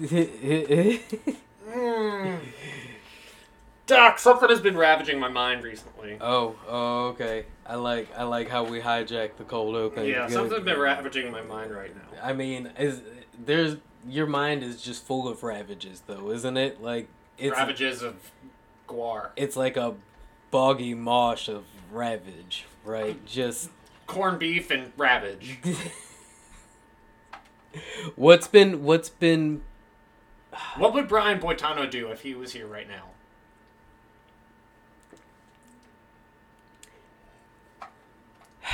Doc, something has been ravaging my mind recently. oh, oh, okay. I like I like how we hijack the cold open. Yeah, Good. something's been ravaging my mind right now. I mean, is there's your mind is just full of ravages, though, isn't it? Like it's Ravages of Guar. it's like a boggy mosh of ravage, right? Just Corned beef and ravage. what's been what's been What would Brian Boitano do if he was here right now?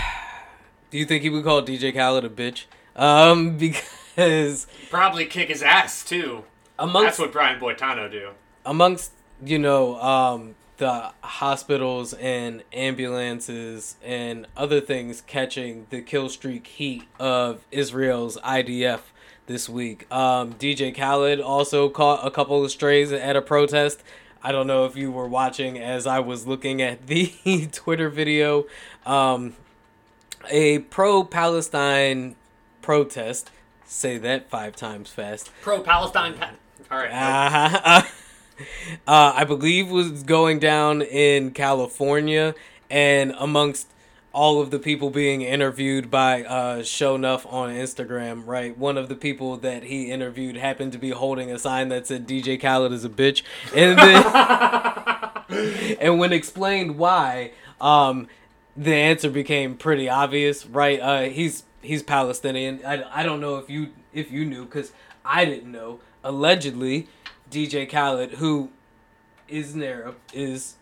Do you think he would call DJ Khaled a bitch? Um, because Probably kick his ass too. That's amongst what Brian Boitano do. amongst you know um the hospitals and ambulances and other things catching the kill streak heat of Israel's IDF this week. Um, DJ Khaled also caught a couple of strays at a protest. I don't know if you were watching as I was looking at the Twitter video. Um, a pro Palestine protest. Say that five times fast. Pro Palestine. Pa- All right. Uh, uh, I believe was going down in California, and amongst all of the people being interviewed by uh, Show Nuff on Instagram, right? One of the people that he interviewed happened to be holding a sign that said "DJ Khaled is a bitch," and then and when explained why, um, the answer became pretty obvious, right? Uh, he's he's Palestinian. I, I don't know if you if you knew because I didn't know. Allegedly, DJ Khaled, who is an Arab, is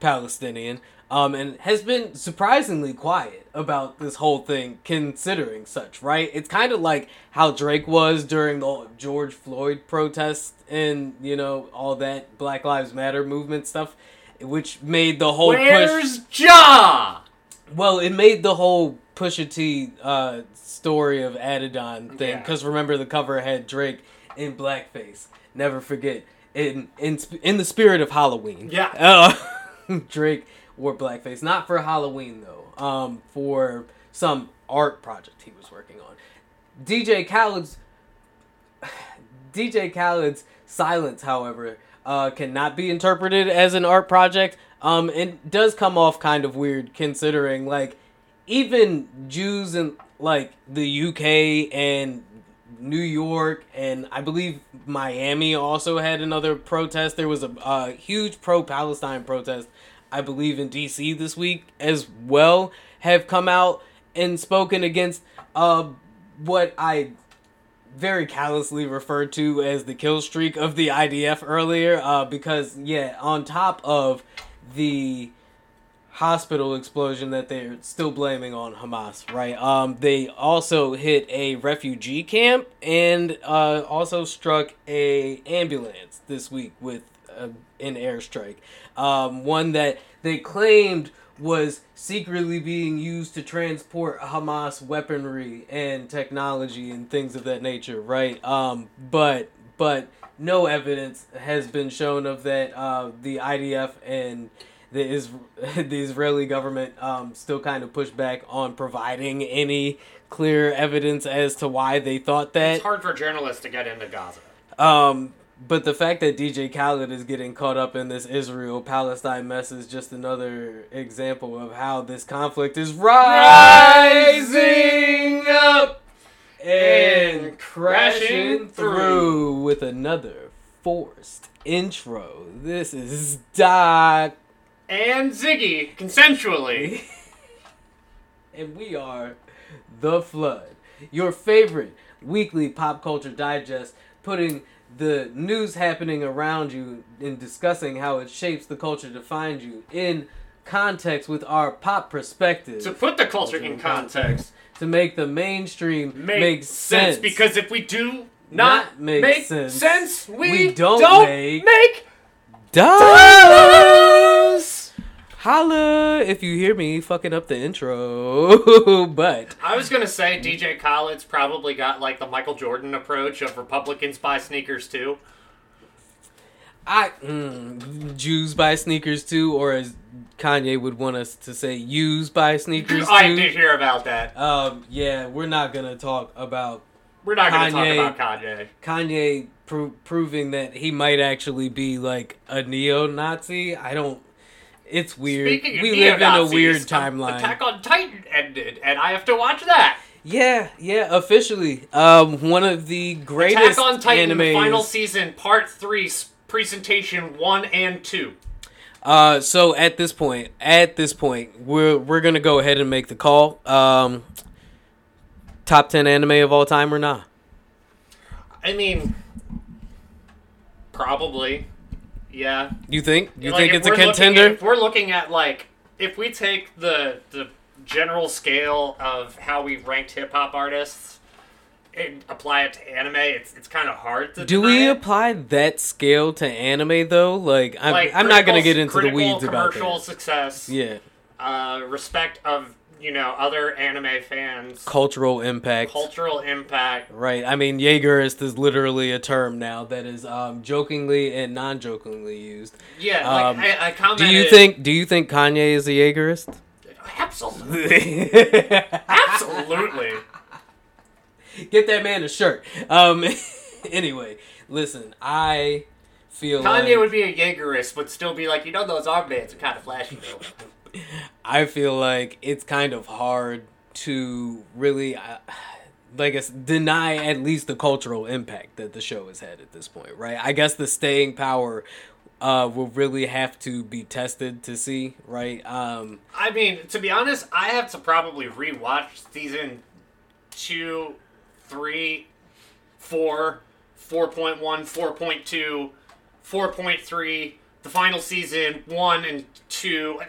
Palestinian, um, and has been surprisingly quiet about this whole thing, considering such. Right? It's kind of like how Drake was during the George Floyd protests and you know all that Black Lives Matter movement stuff, which made the whole push. Where's Ja? Well, it made the whole Pusha T uh, story of Adidon thing Yeah. because remember the cover had Drake in blackface. Never forget in in in the spirit of Halloween. Yeah. Uh, Drake wore blackface, not for Halloween though. Um, for some art project he was working on. DJ Khaled's DJ Khaled's silence, however, uh, cannot be interpreted as an art project. Um, does come off kind of weird considering, like, even Jews in like the UK and New York and I believe Miami also had another protest. There was a, a huge pro-Palestine protest, I believe, in DC this week as well. Have come out and spoken against uh, what I very callously referred to as the kill streak of the IDF earlier, uh, because yeah, on top of the hospital explosion that they're still blaming on Hamas, right? Um, they also hit a refugee camp and uh, also struck a ambulance this week with uh, an airstrike. Um, one that they claimed was secretly being used to transport Hamas weaponry and technology and things of that nature, right? Um, but but no evidence has been shown of that. Uh, the IDF and the is the Israeli government um, still kind of push back on providing any clear evidence as to why they thought that. It's hard for journalists to get into Gaza. Um, but the fact that DJ Khaled is getting caught up in this Israel Palestine mess is just another example of how this conflict is rising up and crashing through with another forced intro. This is Doc, And Ziggy, consensually. and we are The Flood, your favorite weekly pop culture digest, putting the news happening around you and discussing how it shapes the culture to find you in context with our pop perspective. To put the culture in context, to make the mainstream make, make sense. sense. Because if we do not, Not make make, sense, sense, we, we don't don't, make make does holla if you hear me fucking up the intro but I was gonna say DJ Khaled's probably got like the Michael Jordan approach of Republicans buy sneakers too. I mm, Jews buy sneakers too, or as Kanye would want us to say, use buy sneakers I too. did hear about that. Um, yeah, we're not gonna talk about We're not gonna Kanye- talk about Kanye. Kanye pro- proving that he might actually be like a neo-Nazi. I don't. It's weird. Speaking of we live in a weird timeline. Attack on Titan ended, and I have to watch that. Yeah, yeah, officially. Um, one of the greatest Attack on Titan animes. final season, part three, presentation one and two. Uh, so at this point, at this point, we're we're gonna go ahead and make the call. Um, top ten anime of all time or not? I mean, probably, yeah. You think? You Like, think it's a contender? at- if we're looking at like, if we take the the general scale of how we ranked hip hop artists and apply it to anime, it's it's kind of hard to. Do we it. apply that scale to anime though? Like, I'm, Like, I'm not gonna get into the weeds about commercial that. success. Yeah, uh, respect of you know other anime fans, cultural impact. cultural impact. Right. I mean, Jaegerist is literally a term now that is um, jokingly and non-jokingly used. Yeah, Um, like I, I commented. Do you think? Do you think Kanye is a Jaegerist? Absolutely, absolutely. Get that man a shirt. Um. anyway, listen. I feel Kanye like, would be a Jaegerist, but still be like, you know, those armbands are kind of flashy though. I feel like it's kind of hard to really, uh, like, us deny at least the cultural impact that the show has had at this point, right? I guess the staying power uh, will really have to be tested to see, right? Um, I mean, to be honest, I have to probably rewatch season two, three, four, 4.1, 4.2, 4.3, the final season, one and two.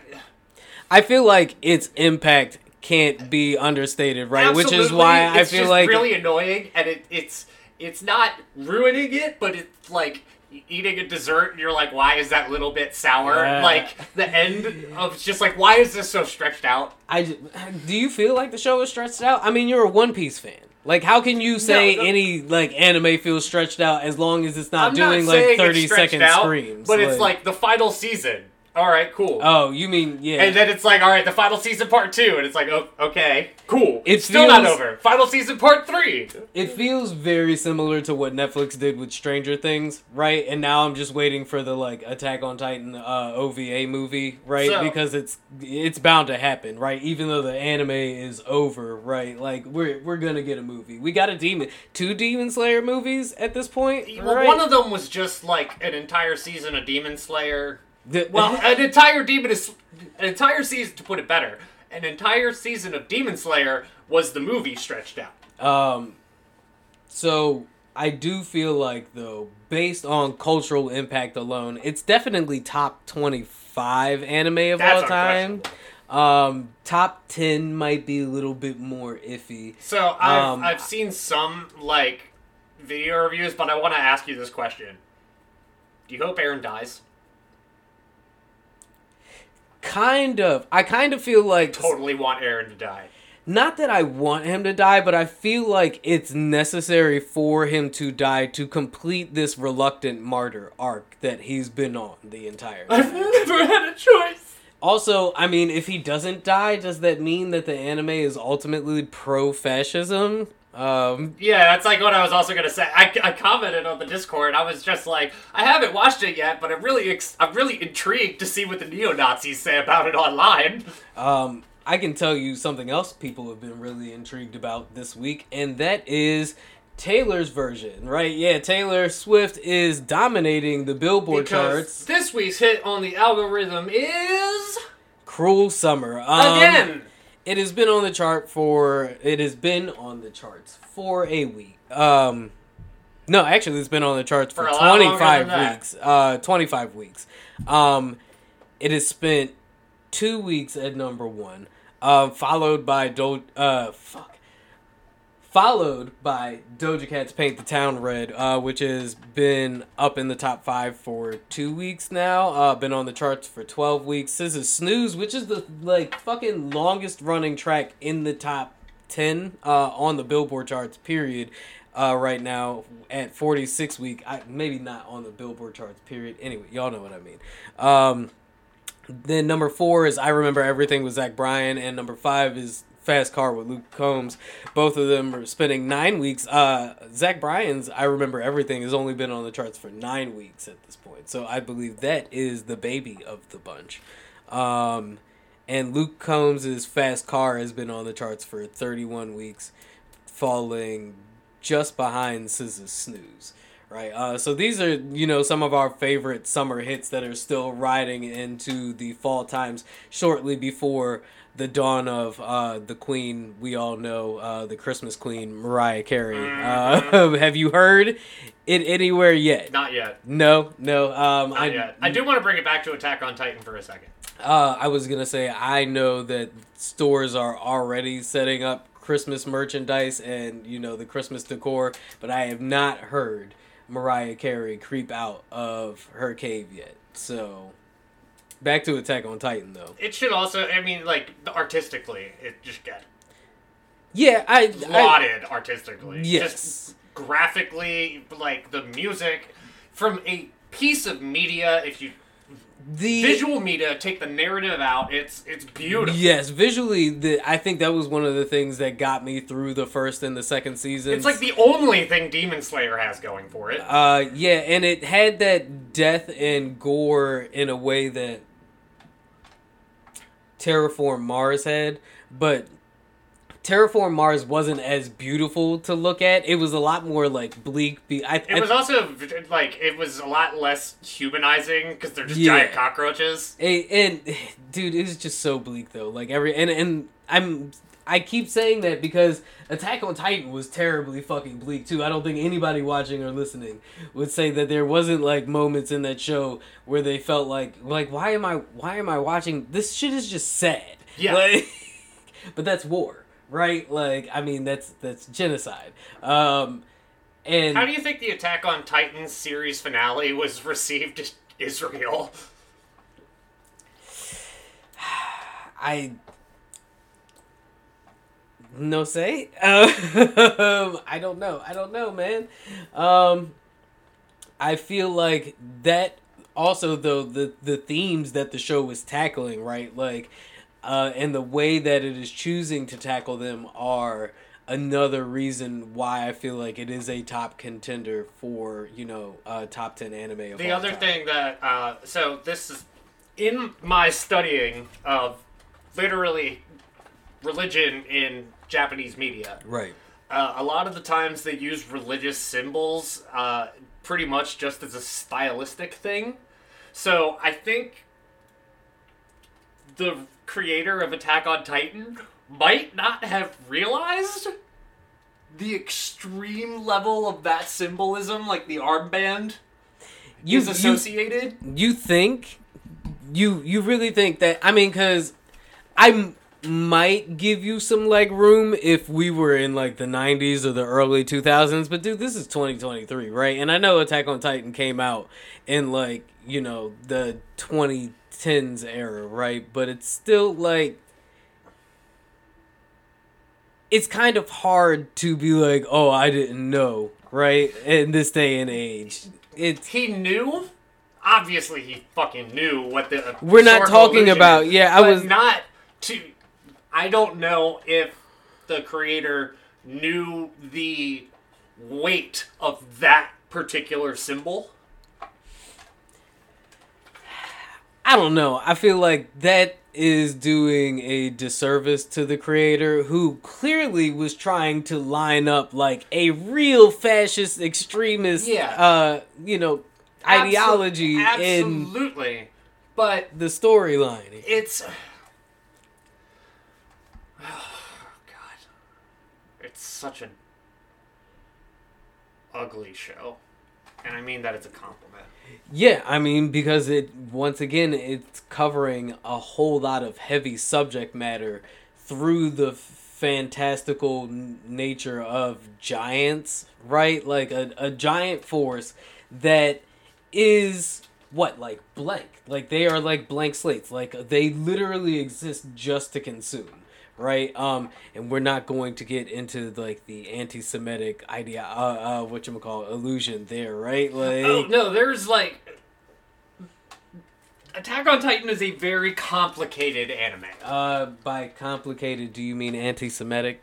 I feel like its impact can't be understated, right? Which is Absolutely, why I it's feel just like really annoying, and it, it's it's not ruining it, but it's like eating a dessert, and you're like, why is that little bit sour? Yeah. Like the end of just like, why is this so stretched out? I do you feel like the show is stretched out? I mean, you're a One Piece fan. Like, how can you say No, no. any like anime feels stretched out as long as it's not I'm doing not like it's thirty out, screams? but it's like the final season. All right, cool. oh, you mean yeah? And then it's like, all right, the final season part two, and it's like, oh, okay, cool. It's still not over. Final season part three. it feels very similar to what Netflix did with Stranger Things, right? And now I'm just waiting for the like Attack on Titan uh, OVA movie, right? So- because it's it's bound to happen, right? Even though the anime is over, right? Like we're we're gonna get a movie. We got a demon, two Demon Slayer movies at this point. Well, right? one of them was just like an entire season of Demon Slayer. The- Well, an entire demon is an entire season. To put it better, an entire season of Demon Slayer was the movie stretched out. Um, so I do feel like though, based on cultural impact alone, it's definitely top twenty-five anime of That's all time. Um, top ten might be a little bit more iffy. So I've Um, I've seen some like video reviews, but I want to ask you this question: Do you hope Eren dies? Kind of, I kind of feel like Totally want Eren to die. not that I want him to die, but I feel like it's necessary for him to die to complete this reluctant martyr arc that he's been on the entire time. I've never had a choice. Also, I mean, if he doesn't die, does that mean that the anime is ultimately pro-fascism? Um, Yeah, that's like what I was also gonna say. I, I commented on the Discord. I was just like, I haven't watched it yet, but I'm really ex- I'm really intrigued to see what the neo Nazis say about it online. um, I can tell you something else people have been really intrigued about this week, and that is Taylor's version, right? Yeah, Taylor Swift is dominating the Billboard Because charts. this week's hit on the algorithm is Cruel Summer. Um, again. It has been on the chart for. It has been on the charts for a week. Um, no, actually, it's been on the charts for, For a lot longer twenty five weeks. Uh, twenty five weeks. Um, it has spent two weeks at number one. Um, followed by Do. Uh, fuck. Followed by Doja Cat's "Paint the Town Red," uh, which has been up in the top five for two weeks now. Uh, been on the charts for twelve weeks. This is "Snooze," which is the like fucking longest running track in the top ten uh, on the Billboard charts. Period. Uh, right now at forty six week. I, maybe not on the Billboard charts. Period. Anyway, y'all know what I mean. Um, then number four is I remember everything with Zach Bryan, and number five is Fast Car with Luke Combs. Both of them are spending nine weeks. Uh, Zach Bryan's I Remember Everything has only been on the charts for nine weeks at this point. So I believe that is the baby of the bunch. Um, and Luke Combs' Fast Car has been on the charts for 31 weeks, falling just behind SZA's Snooze. Right. Uh, so these are, you know, some of our favorite summer hits that are still riding into the fall times shortly before the dawn of uh, the queen we all know, uh, the Christmas queen, Mariah Carey. Uh, have you heard it anywhere yet? Not yet. No, no. Um, Not I, yet. I do want to bring it back to Attack on Titan for a second. Uh, I was gonna say I know that stores are already setting up Christmas merchandise and you know the Christmas decor, but I have not heard Mariah Carey creep out of her cave yet. So back to Attack on Titan though. It should also, I mean, like artistically, it just got Yeah, I, I lauded artistically. Yes. Just graphically, like the music from a piece of media. If you the visual media take the narrative out, it's it's beautiful. Yes, visually, the I think that was one of the things that got me through the first and the second season. It's like the only thing Demon Slayer has going for it. Uh, yeah, and it had that death and gore in a way that Terra Formars had, but Terra Formars wasn't as beautiful to look at. It was a lot more like bleak. I, It was also like it was a lot less humanizing because they're just Yeah. giant cockroaches. and, and dude, it was just so bleak though. Like every and and I'm I keep saying that because Attack on Titan was terribly fucking bleak too. I don't think anybody watching or listening would say that there wasn't like moments in that show where they felt like like why am I why am I watching this shit is just sad. Yeah. Like, but that's war, right? Like I mean that's that's genocide. Um and How do you think the Attack on Titan series finale was received in Israel? I no say. Um, I don't know. I don't know, man. Um, I feel like that also though the the themes that the show was tackling, right? Like, uh, and the way that it is choosing to tackle them are another reason why I feel like it is a top contender for you know uh, top ten anime. Of The other time. thing that uh, so this is in my studying of literally religion in Japanese media. right? Uh, a lot of the times they use religious symbols uh, pretty much just as a stylistic thing. So I think the creator of Attack on Titan might not have realized the extreme level of that symbolism, like the armband You is associated. you think you you really think that i mean because i m- might give you some like room if we were in like the 90s or the early 2000s but dude this is 2023 right and i know attack on titan came out in like you know the 2010s era right but it's still like it's kind of hard to be like oh i didn't know right in this day and age it's he knew. Obviously, he fucking knew what the. We're not talking about- is, yeah, I was- not to. I don't know if the creator knew the weight of that particular symbol. I don't know. I feel like that is doing a disservice to the creator who clearly was trying to line up like a real fascist extremist Yeah. uh you know ideology in Absolutely, but the storyline. it's. Oh God, it's such an ugly show, and I mean that it's a compliment. Yeah, I mean because it once again it's covering a whole lot of heavy subject matter through the fantastical nature of giants, right? Like a, a giant force that is what like blank. Like they are like blank slates. Like they literally exist just to consume. Right, um, and we're not going to get into like the anti-Semitic idea, uh, uh, what you call illusion there, right? Like, Oh no, there's like Attack on Titan is a very complicated anime. Uh, by complicated, do you mean anti-Semitic?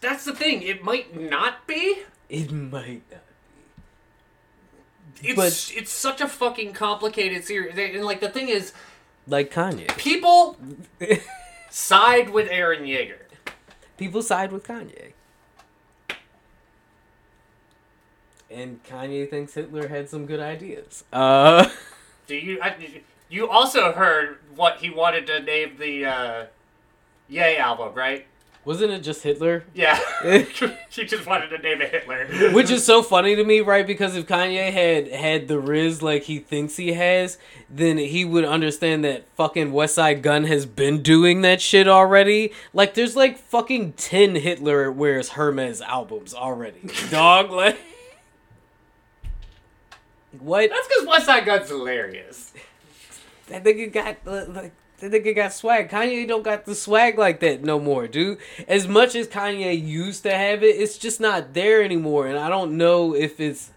That's the thing. It might not be. It might not. It's But- it's such a fucking complicated series. And like the thing is, Like Kanye. people side with Eren Yeager. People side with Kanye. And Kanye thinks Hitler had some good ideas. Uh, Do you? I, you also heard what he wanted to name the uh, Yay album, right? Wasn't it just Hitler? Yeah, she just wanted to name it Hitler. Which is so funny to me, right? Because if Kanye had had the Riz like he thinks he has, then he would understand that fucking Westside Gunn has been doing that shit already. Like, there's like fucking ten Hitler wears Hermes albums already, dog. Like, what? That's because Westside Gunn's hilarious. That nigga got like that nigga got swag. Kanye don't got the swag like that no more, dude. As much as Kanye used to have it, it's just not there anymore. And I don't know if it's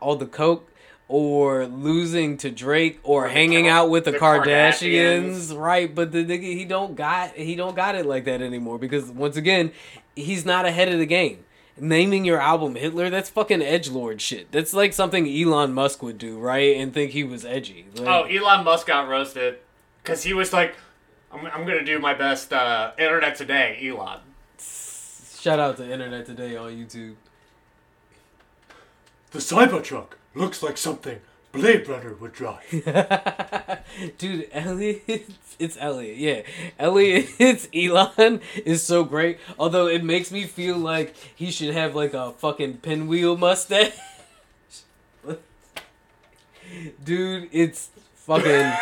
all the coke or losing to Drake or, hanging out with the, the Kardashians, Kardashians. right? But the nigga he don't got he don't got it like that anymore because once again, he's not ahead of the game. Naming your album Hitler, that's fucking edge lord shit. That's like something Elon Musk would do, right? And think he was edgy. Like, Oh, Elon Musk got roasted because he was like, "I'm, I'm gonna do my best uh, internet today." Elon. Shout out to Internet Today on YouTube. The Cybertruck looks like something Blade Runner would drive. Dude, Elliot, it's Elliot. Yeah, Elliot, it's Elon is so great. Although it makes me feel like he should have like a fucking pinwheel mustache. Dude, it's fucking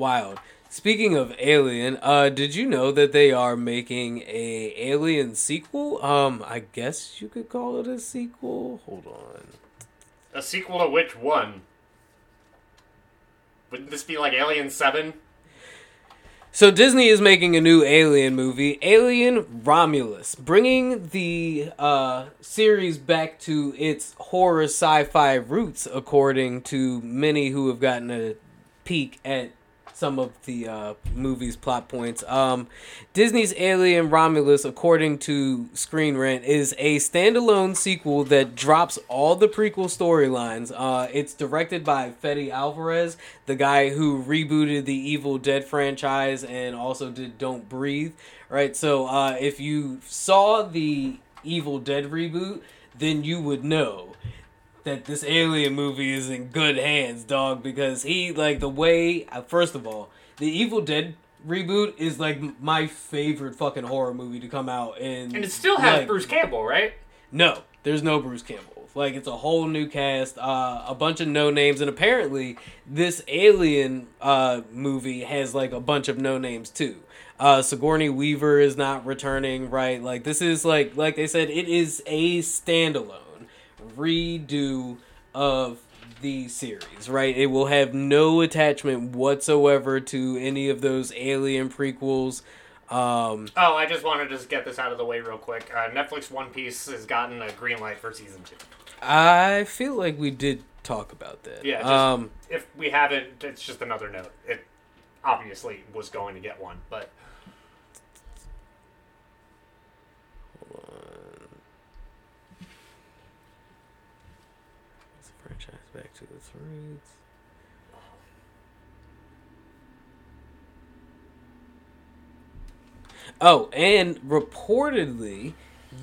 wild. Speaking of Alien, uh, did you know that they are making a Alien sequel? Um, I guess you could call it a sequel. Hold on. A sequel to which one? Wouldn't this be like Alien Seven? So Disney is making a new Alien movie, Alien Romulus, bringing the uh, series back to its horror sci-fi roots, according to many who have gotten a peek at some of the uh, movie's plot points. Um, Disney's Alien Romulus, according to Screen Rant, is a standalone sequel that drops all the prequel storylines. Uh, it's directed by Fede Alvarez, the guy who rebooted the Evil Dead franchise and also did Don't Breathe. Right, so uh, if you saw the Evil Dead reboot, then you would know that this alien movie is in good hands, dog, because he like the way uh, first of all, the Evil Dead reboot is like my favorite fucking horror movie to come out and And it still has like, Bruce Campbell, right? No, there's no Bruce Campbell. Like it's a whole new cast, uh, a bunch of no names, and apparently this Alien uh, movie has like a bunch of no names too. Uh, Sigourney Weaver is not returning, right? Like this is like like they said, it is a standalone redo of the series, right? It will have no attachment whatsoever to any of those Alien prequels. Um, Oh, I just wanted to just get this out of the way real quick. Uh, Netflix One Piece has gotten a green light for season two. I feel like we did talk about that. Yeah, just, um, if we haven't, it's just another note. It obviously was going to get one, but Let's franchise back to its roots. Oh, and reportedly,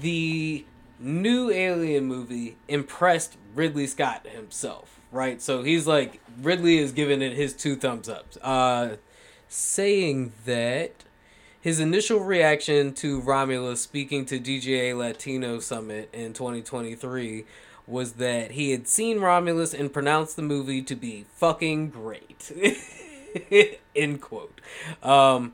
the new Alien movie impressed Ridley Scott himself, right? So he's like, Ridley is giving it his two thumbs up. Uh, saying that his initial reaction to Romulus speaking to DGA Latino Summit in 2023 was that he had seen Romulus and pronounced the movie to be fucking great. End quote. Um,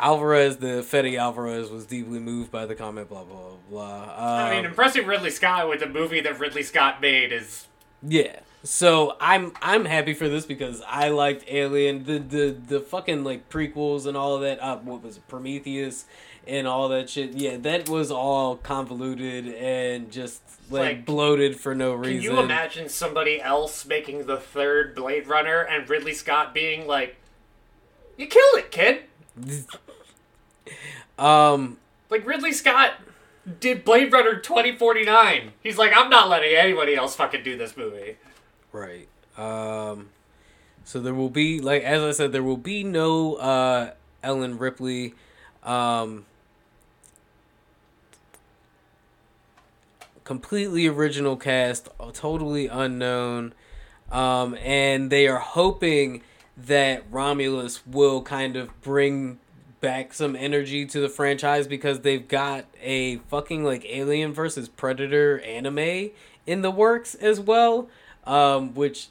Alvarez, the Fede Alvarez, was deeply moved by the comment. Blah blah blah. Uh, I mean, impressing Ridley Scott with a movie that Ridley Scott made is Yeah. So I'm I'm happy for this because I liked Alien, the the the fucking like prequels and all of that. Uh, what was it, Prometheus and all that shit. Yeah, that was all convoluted and just like, Like, bloated for no reason. Can you imagine somebody else making the third Blade Runner and Ridley Scott being like, "You killed it, kid." Um, Like Ridley Scott did Blade Runner 2049. He's like, I'm not letting anybody else fucking do this movie. Right. Um so there will be like as I said there will be no uh Ellen Ripley um completely original cast, totally unknown. Um and they are hoping that Romulus will kind of bring back some energy to the franchise because they've got a fucking like Alien versus Predator anime in the works as well, um, which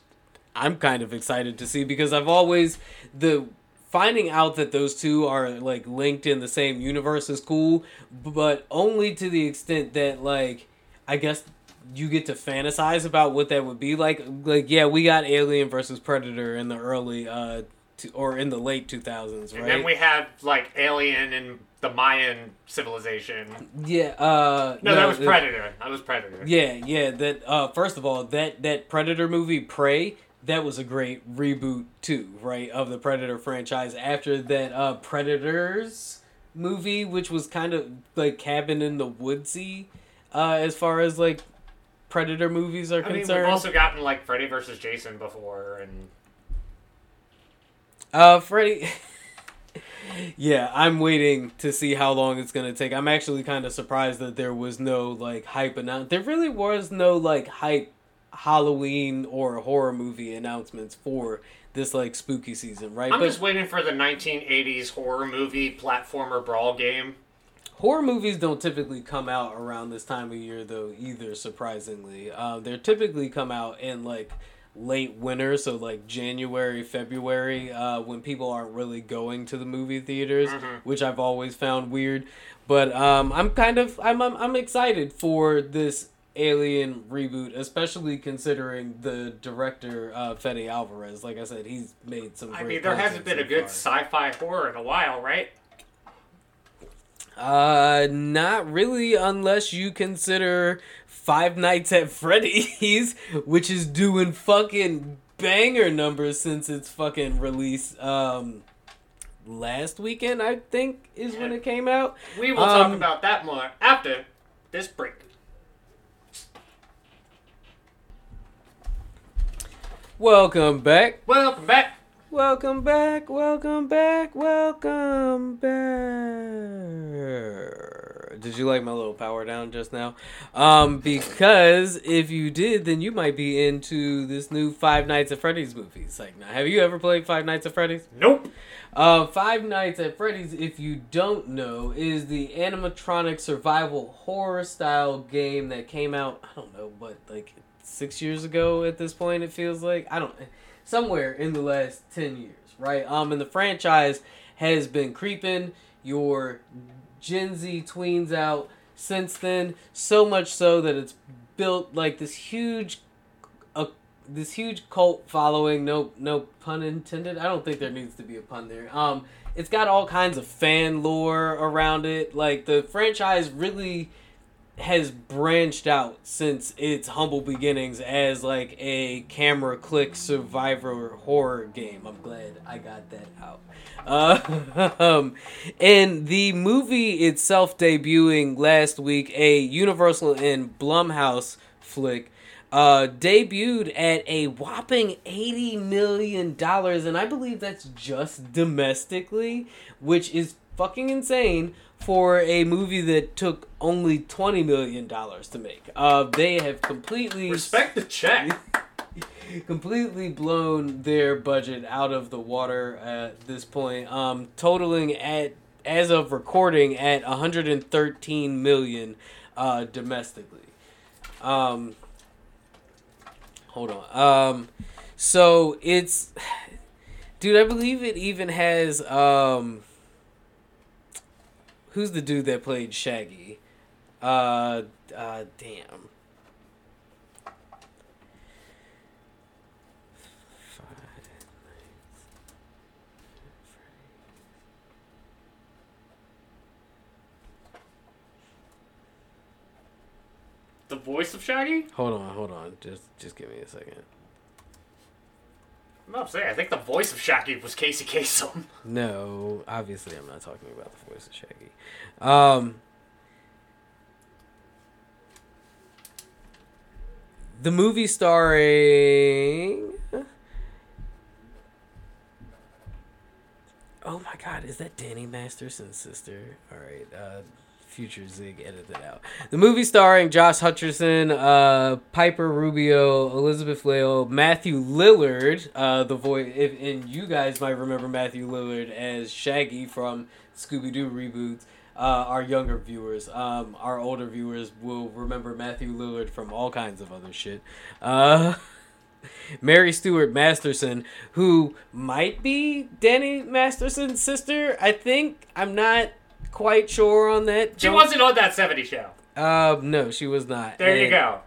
I'm kind of excited to see because I've always the finding out that those two are like linked in the same universe is cool, but only to the extent that like I guess you get to fantasize about what that would be like. Like yeah, we got Alien versus Predator in the early uh to, or in the late 2000s, right? And then we have like Alien and the Mayan civilization. yeah, uh No, that was Predator. That was Predator. Yeah, yeah. That uh, first of all, that that Predator movie, Prey, that was a great reboot too, right, of the Predator franchise. After that, uh, Predators movie, which was kind of like Cabin in the Woodsy, uh, as far as like Predator movies are I mean, concerned. we've also gotten like Freddy versus Jason before, and Uh, Freddy. yeah, I'm waiting to see how long it's gonna take. I'm actually kind of surprised that there was no like hype announced. There really was no like hype Halloween or horror movie announcements for this like spooky season, right? I'm but just waiting for the 1980s horror movie platformer brawl game. Horror movies don't typically come out around this time of year though either. Surprisingly, uh, they're typically come out in like late winter, so like January, February, uh, when people aren't really going to the movie theaters, which I've always found weird. But um, I'm kind of I'm, I'm I'm excited for this Alien reboot, especially considering the director uh, Fede Alvarez. Like I said, he's made some. I mean, there hasn't been a good far. sci-fi horror in a while, right? Uh, not really, unless you consider Five Nights at Freddy's, which is doing fucking banger numbers since its fucking release. Um, last weekend, I think, is when it came out. We will talk Um, about that more after this break. Welcome back. Welcome back. Welcome back, welcome back, welcome back. Did you like my little power down just now? Um, because if you did, then you might be into this new Five Nights at Freddy's movie. It's like, now, have you ever played Five Nights at Freddy's? Nope. Uh, Five Nights at Freddy's, if you don't know, is the animatronic survival horror style game that came out, I don't know, but like six years ago at this point, it feels like? I don't somewhere in the last 10 years, right? Um, and the franchise has been creeping your Gen Z tweens out since then, so much so that it's built like this huge a this huge cult following. No, no pun intended. I don't think there needs to be a pun there. Um, it's got all kinds of fan lore around it. Like the franchise really has branched out since its humble beginnings as like a camera click survivor horror game. I'm glad I got that out. Uh, um, and the movie itself debuting last week, a Universal and Blumhouse flick, uh, debuted at a whopping eighty million dollars, and I believe that's just domestically, which is fucking insane for a movie that took only twenty million dollars to make. Uh, they have completely Respect the check. completely blown their budget out of the water at this point, um, totaling at as of recording at 113 million uh, domestically. Um, hold on. Um, so it's, dude, I believe it even has um, who's the dude that played Shaggy? Uh, uh, damn. The voice of Shaggy? Hold on, hold on. Just just give me a second. I'm not saying. I think the voice of Shaggy was Casey Kasem. No, obviously I'm not talking about the voice of Shaggy. Um, the movie starring. Oh my God, is that Danny Masterson's sister? All right, uh, future Zig edit that out. The movie starring Josh Hutcherson, uh, Piper Rubio, Elizabeth Lail, Matthew Lillard, uh, the voice, and you guys might remember Matthew Lillard as Shaggy from Scooby Doo reboots. Uh, our younger viewers, um, our older viewers will remember Matthew Lillard from all kinds of other shit. Uh, Mary Stuart Masterson, who might be Danny Masterson's sister. I think I'm not quite sure on that. She Don't- wasn't on that 70 show. Uh, no, she was not. There you And go.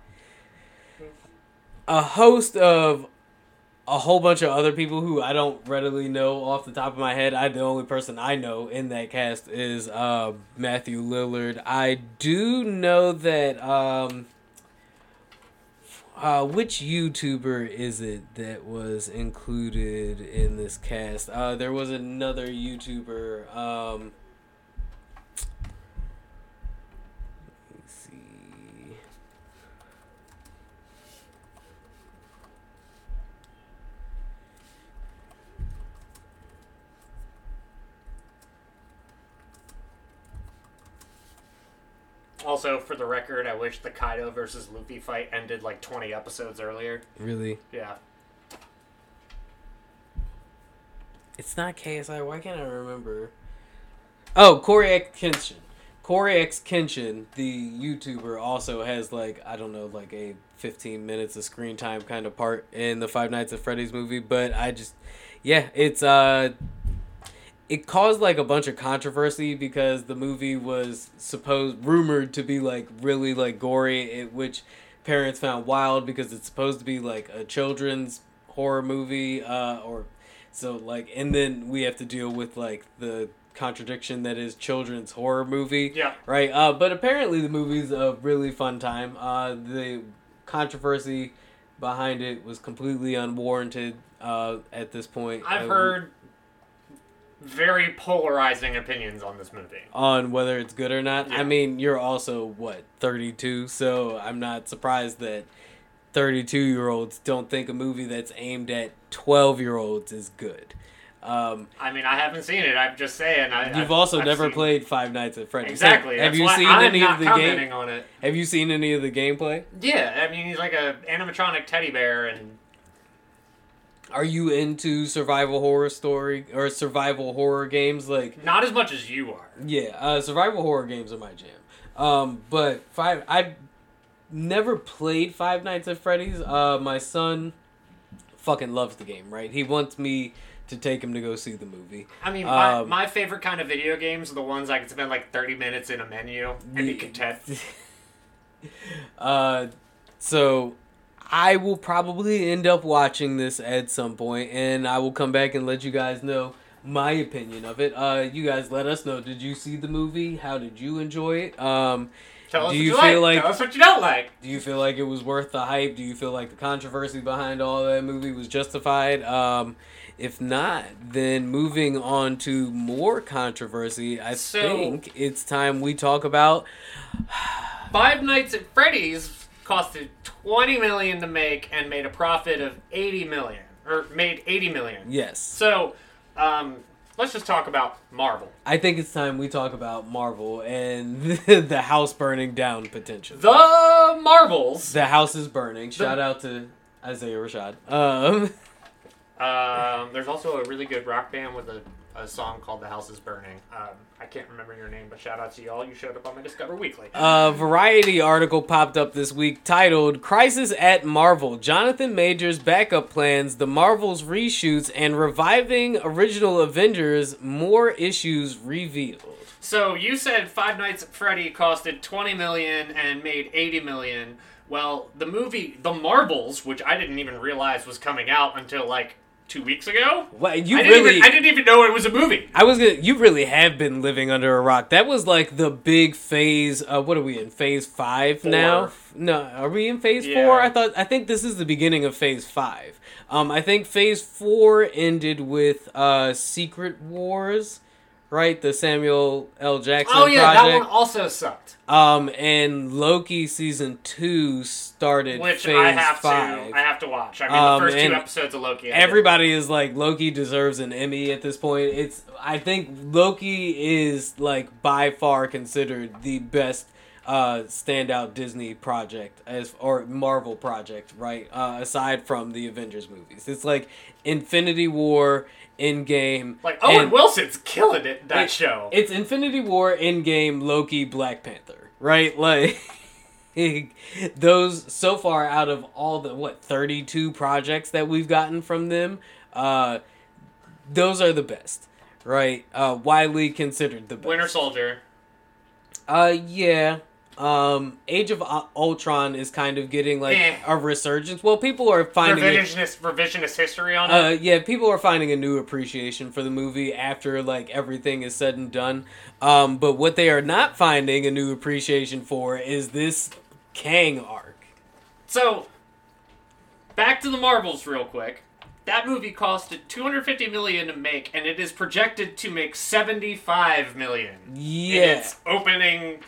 A host of a whole bunch of other people who I don't readily know off the top of my head. I the only person I know in that cast is uh, Matthew Lillard. I do know that um, uh, which YouTuber is it that was included in this cast? Uh, there was another YouTuber. Um, Also, for the record, I wish the Kaido versus Luffy fight ended like 20 episodes earlier. Really? Yeah. It's not KSI. Why can't I remember? Oh, CoryxKenshin. Corey X Kenshin, the YouTuber, also has like I don't know, like a 15 minutes of screen time kind of part in the Five Nights at Freddy's movie. But I just, yeah, it's uh, it caused like a bunch of controversy because the movie was supposed rumored to be like really like gory, it, which parents found wild because it's supposed to be like a children's horror movie, uh, or so like, and then we have to deal with like the contradiction that is children's horror movie. Yeah. Right. Uh, but apparently the movie's a really fun time. Uh, the controversy behind it was completely unwarranted. Uh, at this point, I've Uh, heard very polarizing opinions on this movie. on whether it's good or not. Yeah. I mean, you're also what 32, so I'm not surprised that 32 year olds don't think a movie that's aimed at 12 year olds is good. Um, I mean, I haven't seen it. I'm just saying. I, you've also I've never seen- played Five Nights at Freddy's. Exactly. Have you seen I'm any of the game? on it. Have you seen any of the gameplay? Yeah, I mean, he's like a animatronic teddy bear, and Are you into survival horror story or survival horror games like not as much as you are. Yeah, uh, survival horror games are my jam. Um, but five, I never played Five Nights at Freddy's. Uh, my son fucking loves the game. Right, he wants me to take him to go see the movie. I mean, my, Um, my favorite kind of video games are the ones I can spend like 30 minutes in a menu and be content. Uh, so I will probably end up watching this at some point, and I will come back and let you guys know my opinion of it. Uh, you guys let us know. Did you see the movie? How did you enjoy it? Um, Tell us Do what you you, feel like. like- Tell us what you don't like. Do you feel like it was worth the hype? Do you feel like the controversy behind all that movie was justified? Um, if not, then moving on to more controversy, I So- think it's time we talk about. Five Nights at Freddy's costed 20 million to make and made a profit of 80 million, or made 80 million. Yes, So, um, let's just talk about Marvel. I think it's time we talk about Marvel and the house burning down potential. The Marvels. The house is burning. Shout out to Isaiah Rashad. Um, Um, there's also a really good rock band with a, a song called "The House Is Burning." Um, I can't remember your name, but shout out to y'all. You showed up on my Discover Weekly. A Variety article popped up this week titled Crisis at Marvel Jonathan Majors backup plans, the Marvels reshoots, and reviving original Avengers, more issues revealed. So you said Five Nights at Freddy costed 20 million and made 80 million. Well, the movie The Marvels, which I didn't even realize was coming out until like two weeks ago. Well, you I didn't, even, I didn't even know it was a movie. I was gonna. You really have been living under a rock. That was like the big phase. Uh, what are we in? Phase five Four. now? No, are we in phase Yeah. four? I thought. I think this is the beginning of phase five. Um, I think phase four ended with uh, Secret Wars, right? The Samuel L. Jackson Oh yeah, project. that one also sucked. Um, and Loki season two started Which I have five. to, I have to watch. I mean, Um, the first two episodes of Loki. I did. Everybody is like Loki deserves an Emmy at this point. It's I think Loki is like by far considered the best uh standout Disney project as or Marvel project, right? Uh aside from the Avengers movies. It's like Infinity War, Endgame. like Owen and- Wilson's killing it. That it- show. It's Infinity War, Endgame, Loki, Black Panther, right? Like those so far out of all the what 32 projects that we've gotten from them, uh those are the best, right? Uh widely considered the best. Winter Soldier. Uh yeah. Um Age of U- Ultron is kind of getting like Eh. a resurgence. Well, people are finding it Revisionist, revisionist history on it. uh, yeah, people are finding a new appreciation for the movie after like everything is said and done. Um, but what they are not finding a new appreciation for is this Kang arc. So, back to the Marvels real quick. That movie costed 250 million to make, and it is projected to make 75 million in Yeah, its opening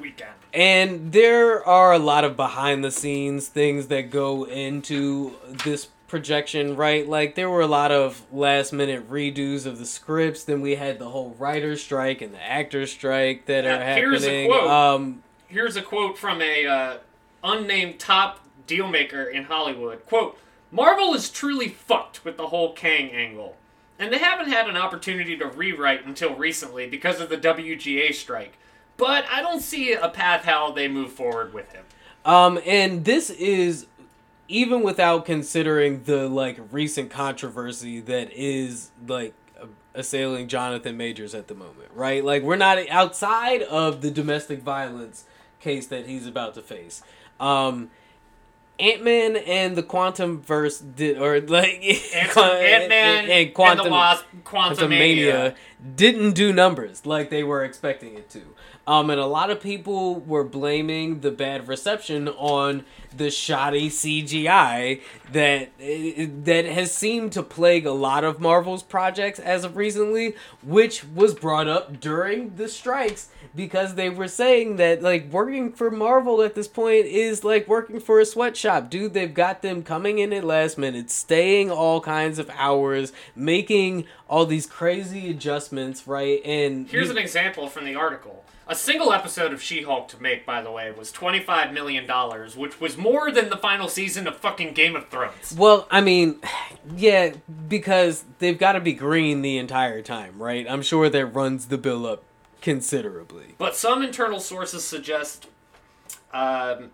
weekend. and there are a lot of behind the scenes things that go into this projection, right? Like there were a lot of last minute redos of the scripts. Then we had the whole writer's strike and the actor's strike that are Yeah, here's a happening. quote. Um, Here's a quote from a uh, unnamed top dealmaker in Hollywood. Quote, Marvel is truly fucked with the whole Kang angle. And they haven't had an opportunity to rewrite until recently because of the WGA strike. But I don't see a path how they move forward with him. Um, and this is even without considering the like recent controversy that is like assailing Jonathan Majors at the moment, right? Like we're not outside of the domestic violence case that he's about to face. Um, Ant Man and the Quantum Verse did, or like Ant Man and, Quantum the Wasp, Quantumania didn't do numbers like they were expecting it to. Um, and a lot of people were blaming the bad reception on the shoddy CGI that that has seemed to plague a lot of Marvel's projects as of recently, which was brought up during the strikes because they were saying that like working for Marvel at this point is like working for a sweatshop. Dude, they've got them coming in at last minute, staying all kinds of hours, making all these crazy adjustments, right? And Here's you- an example from the article. A single episode of She-Hulk to make, by the way, was $25 million, which was more than the final season of fucking Game of Thrones. Well, I mean, yeah, because they've got to be green the entire time, right? I'm sure that runs the bill up considerably. But some internal sources suggest, um,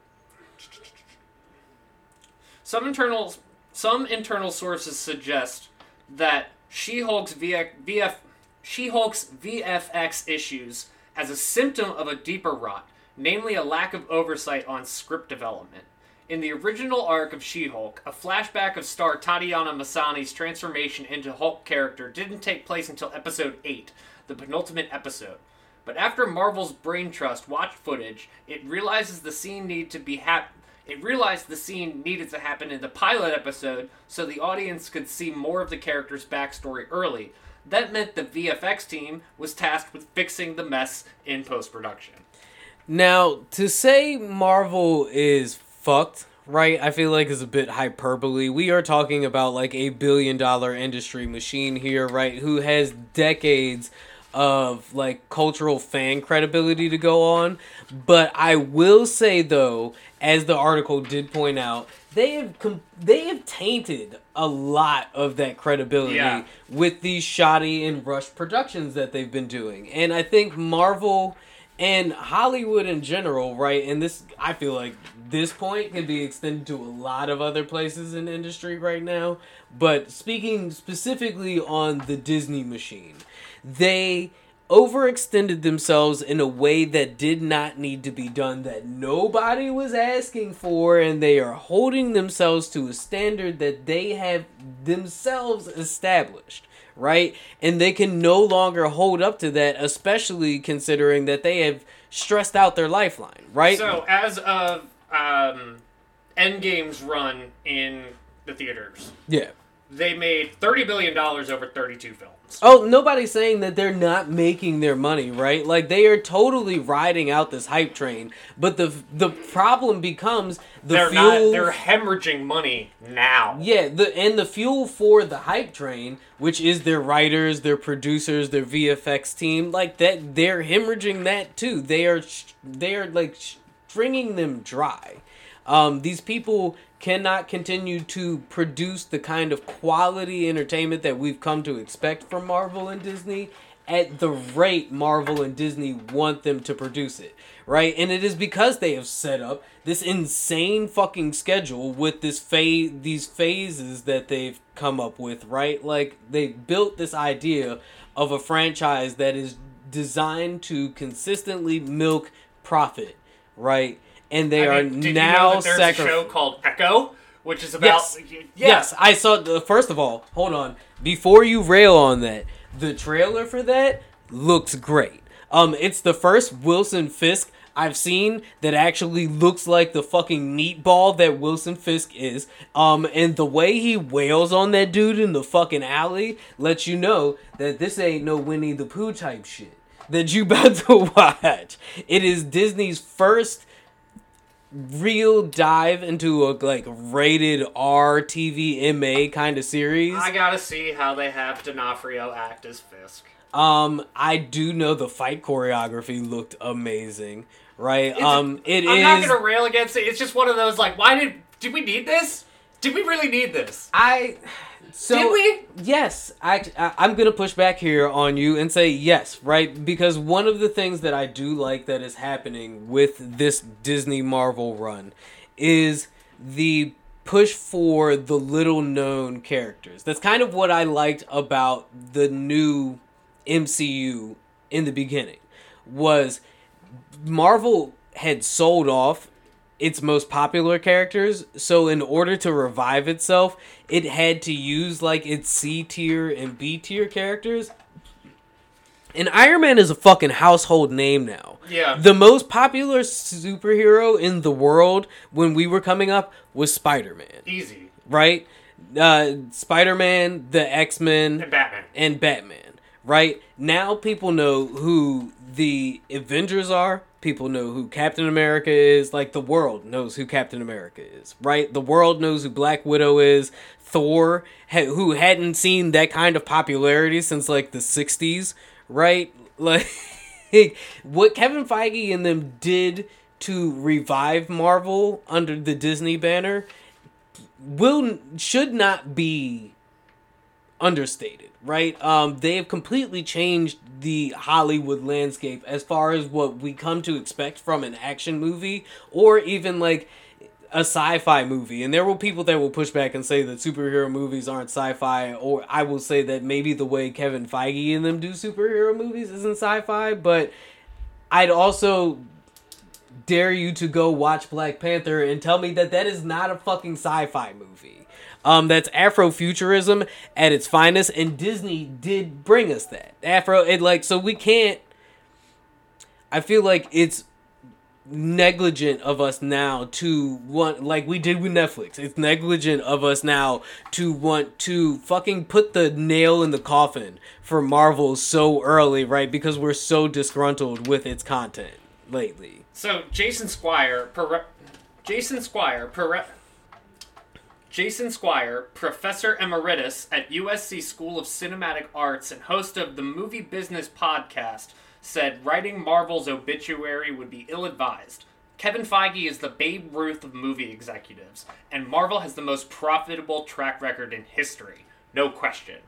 some internal some internal sources suggest that She-Hulk's VF, VF She-Hulk's VFX issues as a symptom of a deeper rot, namely a lack of oversight on script development. In the original arc of She-Hulk, a flashback of star Tatiana Maslany's transformation into Hulk character didn't take place until episode 8, the penultimate episode. But after Marvel's Brain Trust watched footage, it realizes the scene need to be hap- it realized the scene needed to happen in the pilot episode so the audience could see more of the character's backstory early. That meant the VFX team was tasked with fixing the mess in post production. Now, to say Marvel is fucked, right? I feel like is a bit hyperbole. We are talking about like a billion dollar industry machine here, right? Who has decades of like cultural fan credibility to go on. But I will say though, as the article did point out, they have com- they have tainted a lot of that credibility Yeah. with these shoddy and rushed productions that they've been doing. And I think Marvel and Hollywood in general, right? And this, I feel like this point can be extended to a lot of other places in industry right now. But speaking specifically on the Disney machine, they overextended themselves in a way that did not need to be done that nobody was asking for and they are holding themselves to a standard that they have themselves established right? And they can no longer hold up to that especially considering that they have stressed out their lifeline right? So, as of um, Endgame's run in the theaters, yeah. they made thirty billion dollars over thirty-two films. Oh, nobody's saying that they're not making their money, right? Like they are totally riding out this hype train. But the the problem becomes the they're fuel. not. They're hemorrhaging money now. yeah, the and the fuel for the hype train, which is their writers, their producers, their VFX team, like that, they're hemorrhaging that too. They are they are like stringing them dry. Um, these people cannot continue to produce the kind of quality entertainment that we've come to expect from Marvel and Disney at the rate Marvel and Disney want them to produce it, right? And it is because they have set up this insane fucking schedule with this phase, these phases that they've come up with, right? Like they built this idea of a franchise that is designed to consistently milk profit, right? And they I are mean, did now you know there's a show called Echo, which is about Yes. yeah. Yes, I saw. The, first of all, hold on. Before you rail on that, the trailer for that looks great. Um, it's the first Wilson Fisk I've seen that actually looks like the fucking meatball that Wilson Fisk is. Um, and the way he wails on that dude in the fucking alley lets you know that this ain't no Winnie the Pooh type shit that you about to watch. It is Disney's first real dive into a like rated R TV MA kind of series. I gotta see how they have D'Onofrio act as Fisk. Um, I do know the fight choreography looked amazing, right? It's- um, it I'm is- not gonna rail against it. It's just one of those like, why did did we need this? Did we really need this? I. So, Did we? Yes, I, I I'm gonna push back here on you and say yes, right? Because one of the things that I do like that is happening with this Disney Marvel run is the push for the little known characters. That's kind of what I liked about the new MCU in the beginning was Marvel had sold off its most popular characters, so in order to revive itself, it had to use like its C tier and B tier characters. And Iron Man is a fucking household name now. Yeah. The most popular superhero in the world when we were coming up was Spider Man, Easy. right? Uh, Spider Man, the X Men, And Batman. and Batman, right? Now people know who the Avengers are. People know who Captain America is. Like the world knows who Captain America is, right? The world knows who Black Widow is. Thor, who hadn't seen that kind of popularity since like the 60s, right? Like what Kevin Feige and them did to revive Marvel under the Disney banner will should not be understated, right? Um, they have completely changed the Hollywood landscape as far as what we come to expect from an action movie or even like a sci-fi movie. And there will people that will push back and say that superhero movies aren't sci-fi, or I will say that maybe the way Kevin Feige and them do superhero movies isn't sci-fi, but I'd also dare you to go watch Black Panther and tell me that that is not a fucking sci-fi movie. Um, that's Afrofuturism at its finest, and Disney did bring us that Afro. It like so we can't. I feel like it's negligent of us now to want like we did with Netflix. It's negligent of us now to want to fucking put the nail in the coffin for Marvel so early, right? Because we're so disgruntled with its content lately. So Jason Squire, per- Jason Squire, per- Jason Squire, professor emeritus at USC School of Cinematic Arts and host of the Movie Business podcast, said writing Marvel's obituary would be ill-advised. Kevin Feige is the Babe Ruth of movie executives, and Marvel has the most profitable track record in history. No question.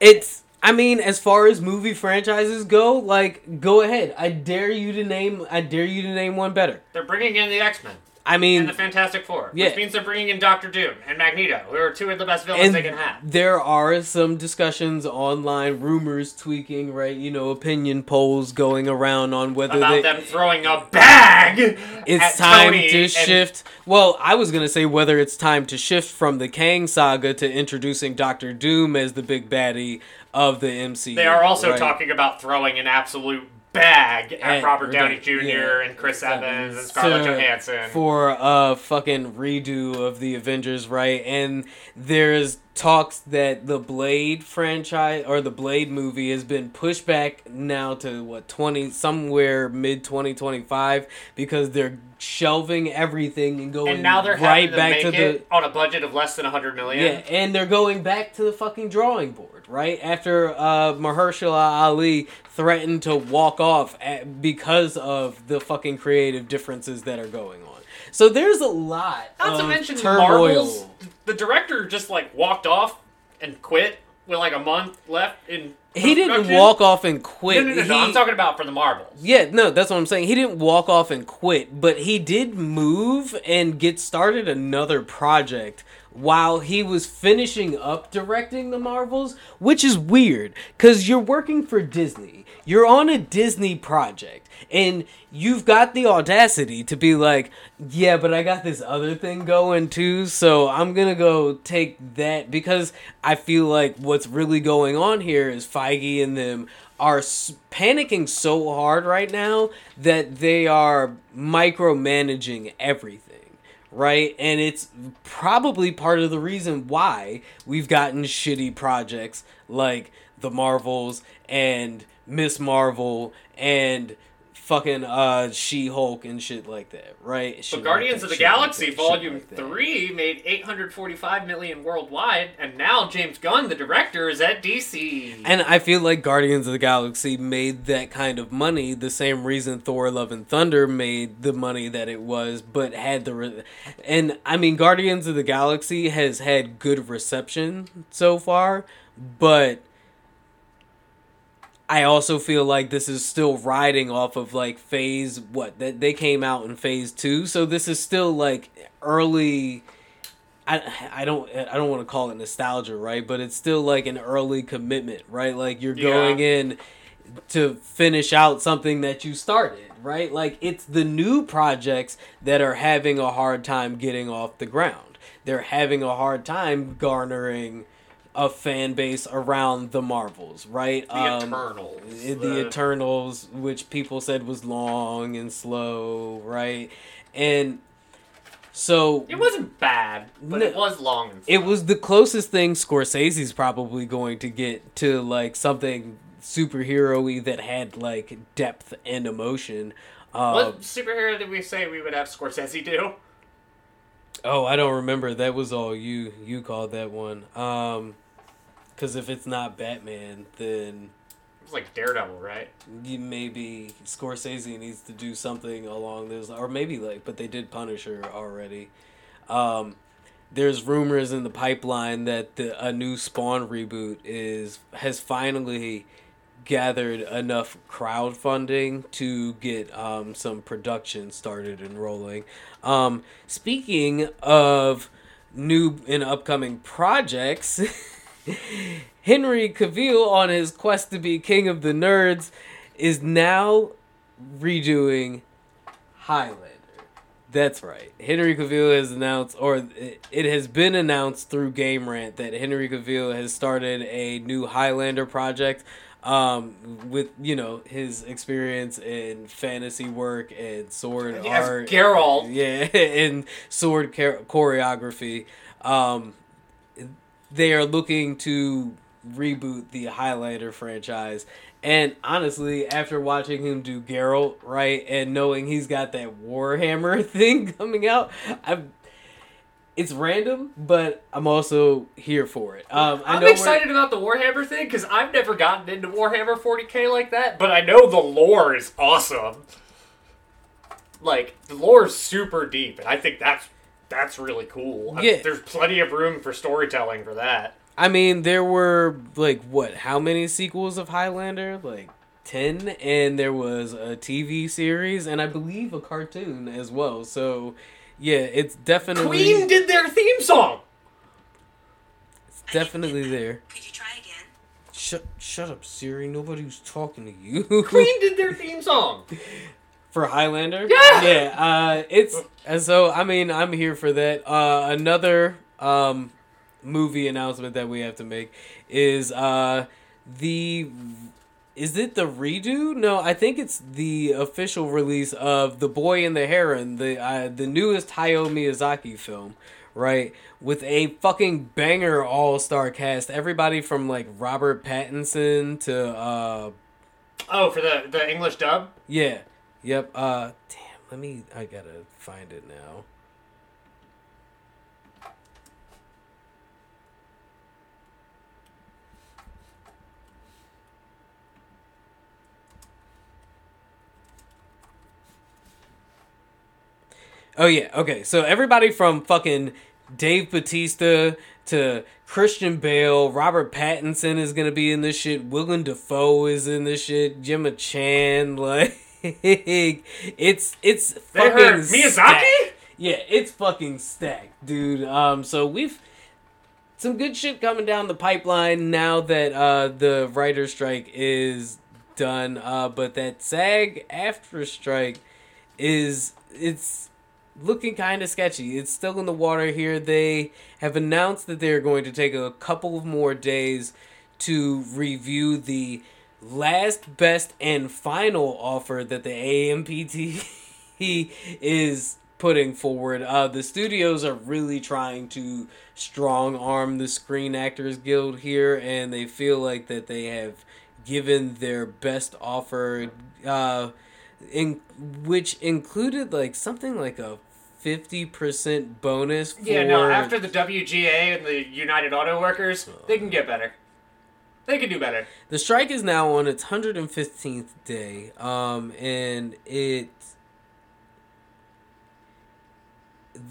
It's I mean, as far as movie franchises go, like go ahead. I dare you to name I dare you to name one better. They're bringing in the X-Men. I mean, and the Fantastic Four, Yeah. which means they're bringing in Doctor Doom and Magneto, who are two of the best villains and they can have. there are some discussions online, rumors tweaking, right? You know, opinion polls going around on whether About they, them throwing a bag. it's time Tony to shift. Well, I was gonna say whether it's time to shift from the Kang saga to introducing Doctor Doom as the big baddie of the MCU. They are also right? talking about throwing an absolute bag at And- Robert Downey Jr. yeah. and Chris Evans and Scarlett Johansson. for a fucking redo of the Avengers, right? And there's talks that the Blade franchise or the Blade movie has been pushed back now to what 20 somewhere mid 2025 because they're shelving everything and going and now they're right to back to it on a budget of less than 100 million. yeah, and they're going back to the fucking drawing board, right? After uh, Mahershala Ali threatened to walk off at, because of the fucking creative differences that are going on. So there's a lot Not of to mention turmoil. Marvel's. The director just like walked off and quit with like a month left in. He didn't walk off and No, quit. no, no, no. He- I'm talking about for the Marvels. Yeah, no, that's what I'm saying. He didn't walk off and quit, but he did move and get started another project while he was finishing up directing the Marvels, which is weird cuz you're working for Disney. You're on a Disney project and you've got the audacity to be like, "Yeah, but I got this other thing going too, so I'm to go take that because I feel like what's really going on here is Feige and them are panicking so hard right now that they are micromanaging everything right? And it's probably part of the reason why we've gotten shitty projects like the marvels and miss marvel and fucking uh she-hulk and shit like that right But like Guardians of the like Galaxy that, Volume like 3 made 845 million worldwide, and now James Gunn, the director, is at DC. And I feel like Guardians of the Galaxy made that kind of money the same reason Thor: Love and Thunder made the money that it was, but had the re- and I mean Guardians of the Galaxy has had good reception so far, but I also feel like this is still riding off of like phase what that they came out in phase 2, so this is still like early I, I don't I don't want to call it nostalgia, right? But it's still like an early commitment, right? Like you're Yeah. going in to finish out something that you started, right? Like it's the new projects that are having a hard time getting off the ground. They're having a hard time garnering a fan base around the Marvels, right? the Eternals. The, the Eternals, which people said was long and slow, right? And so It wasn't bad, but No. it was long. And it was the closest thing Scorsese's probably going to get to like something superhero-y that had like depth and emotion. Uh, What superhero did we say we would have Scorsese do? oh, I don't remember. That was all you you called that one. Um, because if it's not Batman, then it's like Daredevil, right? maybe Scorsese needs to do something along those, or maybe like, but they did Punisher already. Um, there's rumors in the pipeline that the, a new Spawn reboot is has finally gathered enough crowdfunding to get um, some production started and rolling. Um, speaking of new and upcoming projects. Henry Cavill, on his quest to be king of the nerds, is now redoing Highlander. That's right. Henry Cavill has announced, or it- has been announced through Game Rant that Henry Cavill has started a new Highlander project. Um, with you know his experience in fantasy work and sword As art, Geralt. yeah, and sword chor- choreography. Um, they are looking to reboot the Highlander franchise. And honestly, after watching him do Geralt, right, and knowing he's got that Warhammer thing coming out, I'm it's random, but I'm also here for it. Um, I I'm excited about the Warhammer thing because I've never gotten into Warhammer 40k like that, but I know the lore is awesome. Like the lore is super deep, and I think that's that's really cool. I- Yeah. there's plenty of room for storytelling for that. I mean, there were like what? How many sequels of Highlander? Like ten, and there was a TV series, and I believe a cartoon as well. So, yeah, it's definitely Queen did their theme song. it's definitely there. Could you try again? Shut shut up, Siri. Nobody's talking to you. Queen did their theme song. For Highlander. Yeah! yeah. Uh, it's and so I mean I'm here for that. Uh, another um, movie announcement that we have to make is uh, the is it the redo? No, I think it's the official release of The Boy and the Heron, the uh, the newest Hayao Miyazaki film. Right, with a fucking banger all star cast. Everybody from like Robert Pattinson to uh, Oh, for the the English dub. yeah. Yep. Uh damn, let me I got to find it now. Oh yeah, okay. So everybody from fucking Dave Bautista to Christian Bale, Robert Pattinson is gonna be in this shit. Willem Dafoe is in this shit. Gemma Chan, like it's it's They fucking Miyazaki. stacked. Yeah, it's fucking stacked, dude. Um, so we've some good shit coming down the pipeline now that uh the writer strike is done. Uh, but that SAG-AFTRA strike is it's looking kind of sketchy. It's still in the water here. They have announced that they're going to take a couple of more days to review the last, best, and final offer that the AMPT is putting forward. Uh, the studios are really trying to strong arm the Screen Actors Guild here, and they feel like that they have given their best offer. Uh, in which included like something like a 50% bonus for Yeah, no. After the WGA and the United Auto Workers, they can get better. They can do better. the strike is now on its 115th day um and it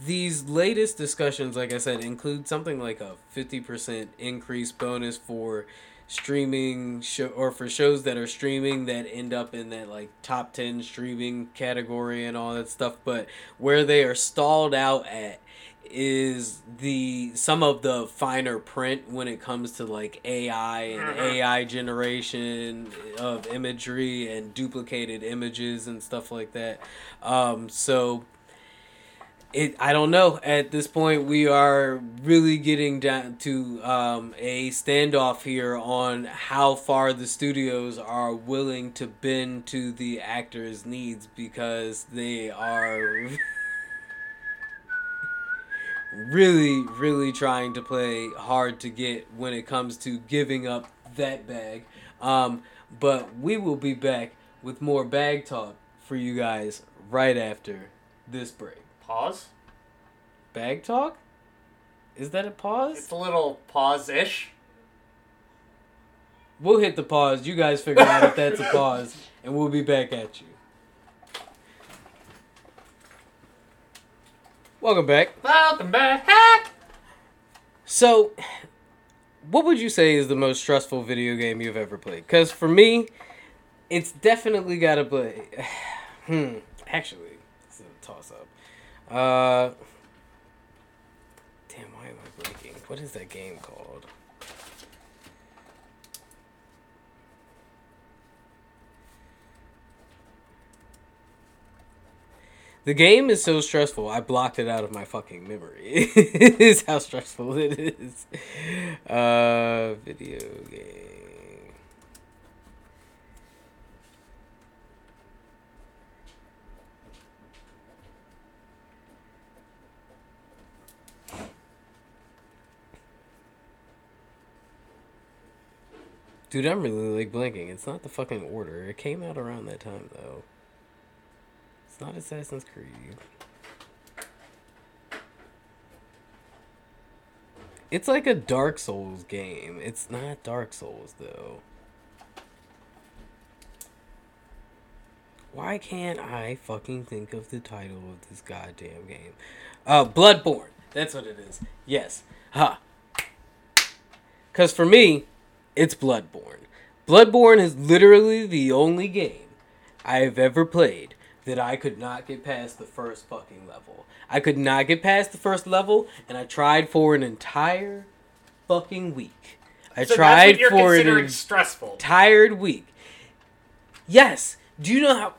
these latest discussions like i said include something like a 50% increase bonus for streaming show or for shows that are streaming that end up in that like top 10 streaming category and all that stuff but where they are stalled out at is the some of the finer print when it comes to like AI and AI generation of imagery and duplicated images and stuff like that. Um, so it I don't know. At this point, we are really getting down to um, a standoff here on how far the studios are willing to bend to the actors' needs because they are really, really trying to play hard to get when it comes to giving up that bag. Um, but we will be back with more bag talk for you guys right after this break. Pause. Bag talk? Is that a pause? It's a little pause-ish. We'll hit the pause. You guys figure out if that's a pause, and we'll be back at you. Welcome back. Welcome back. So, what would you say is the most stressful video game you've ever played? Because for me, it's definitely got to play. hmm. Actually, it's a toss up. Uh. Damn, why am I blinking? What is that game called? The game is so stressful, I blocked it out of my fucking memory. is how stressful it is. Uh, video game. Dude, I'm really like blinking. It's not the fucking order. It came out around that time though. Not Assassin's Creed. It's like a Dark Souls game. It's not Dark Souls though. Why can't I fucking think of the title of this goddamn game? Uh, Bloodborne. That's what it is. Yes. Ha. Cause for me, it's Bloodborne. Bloodborne is literally the only game I have ever played that I could not get past the first fucking level. I could not get past the first level, and I tried for an entire fucking week. I So tried that's what you're for an stressful. entire week. Yes. Do you know how?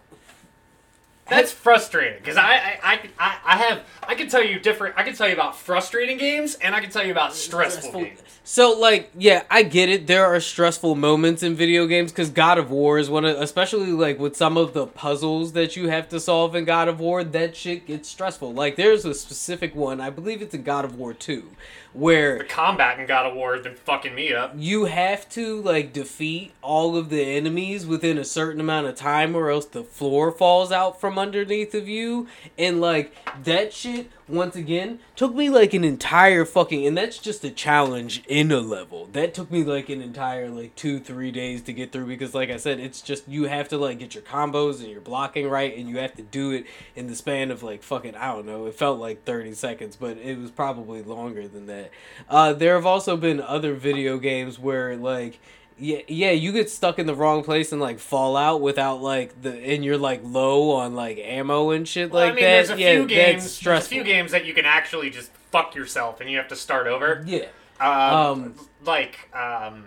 That's frustrating because I, I, I, I I have I can tell you different. I can tell you about frustrating games and I can tell you about stressful, games. So like, yeah, I get it. There are stressful moments in video games because God of War is one of, especially like with some of the puzzles that you have to solve in God of War. That shit gets stressful. Like, there's a specific one. I believe it's in God of War Two, where The combat in God of War has been fucking me up. you have to like defeat all of the enemies within a certain amount of time or else the floor falls out from underneath of you and like that shit once again took me like an entire fucking and that's just a challenge in a level. That took me like an entire like two three days to get through because like i said it's just you have to like get your combos and your blocking right and you have to do it in the span of like fucking i don't know it felt like 30 seconds but it was probably longer than that. Uh, there have also been other video games where like yeah, yeah, you get stuck in the wrong place and like fall out without like the and you're like low on like ammo and shit Well, like I mean, that. there's a yeah, few games. There's a few games that you can actually just fuck yourself and you have to start over. Yeah. Um, Um, like um,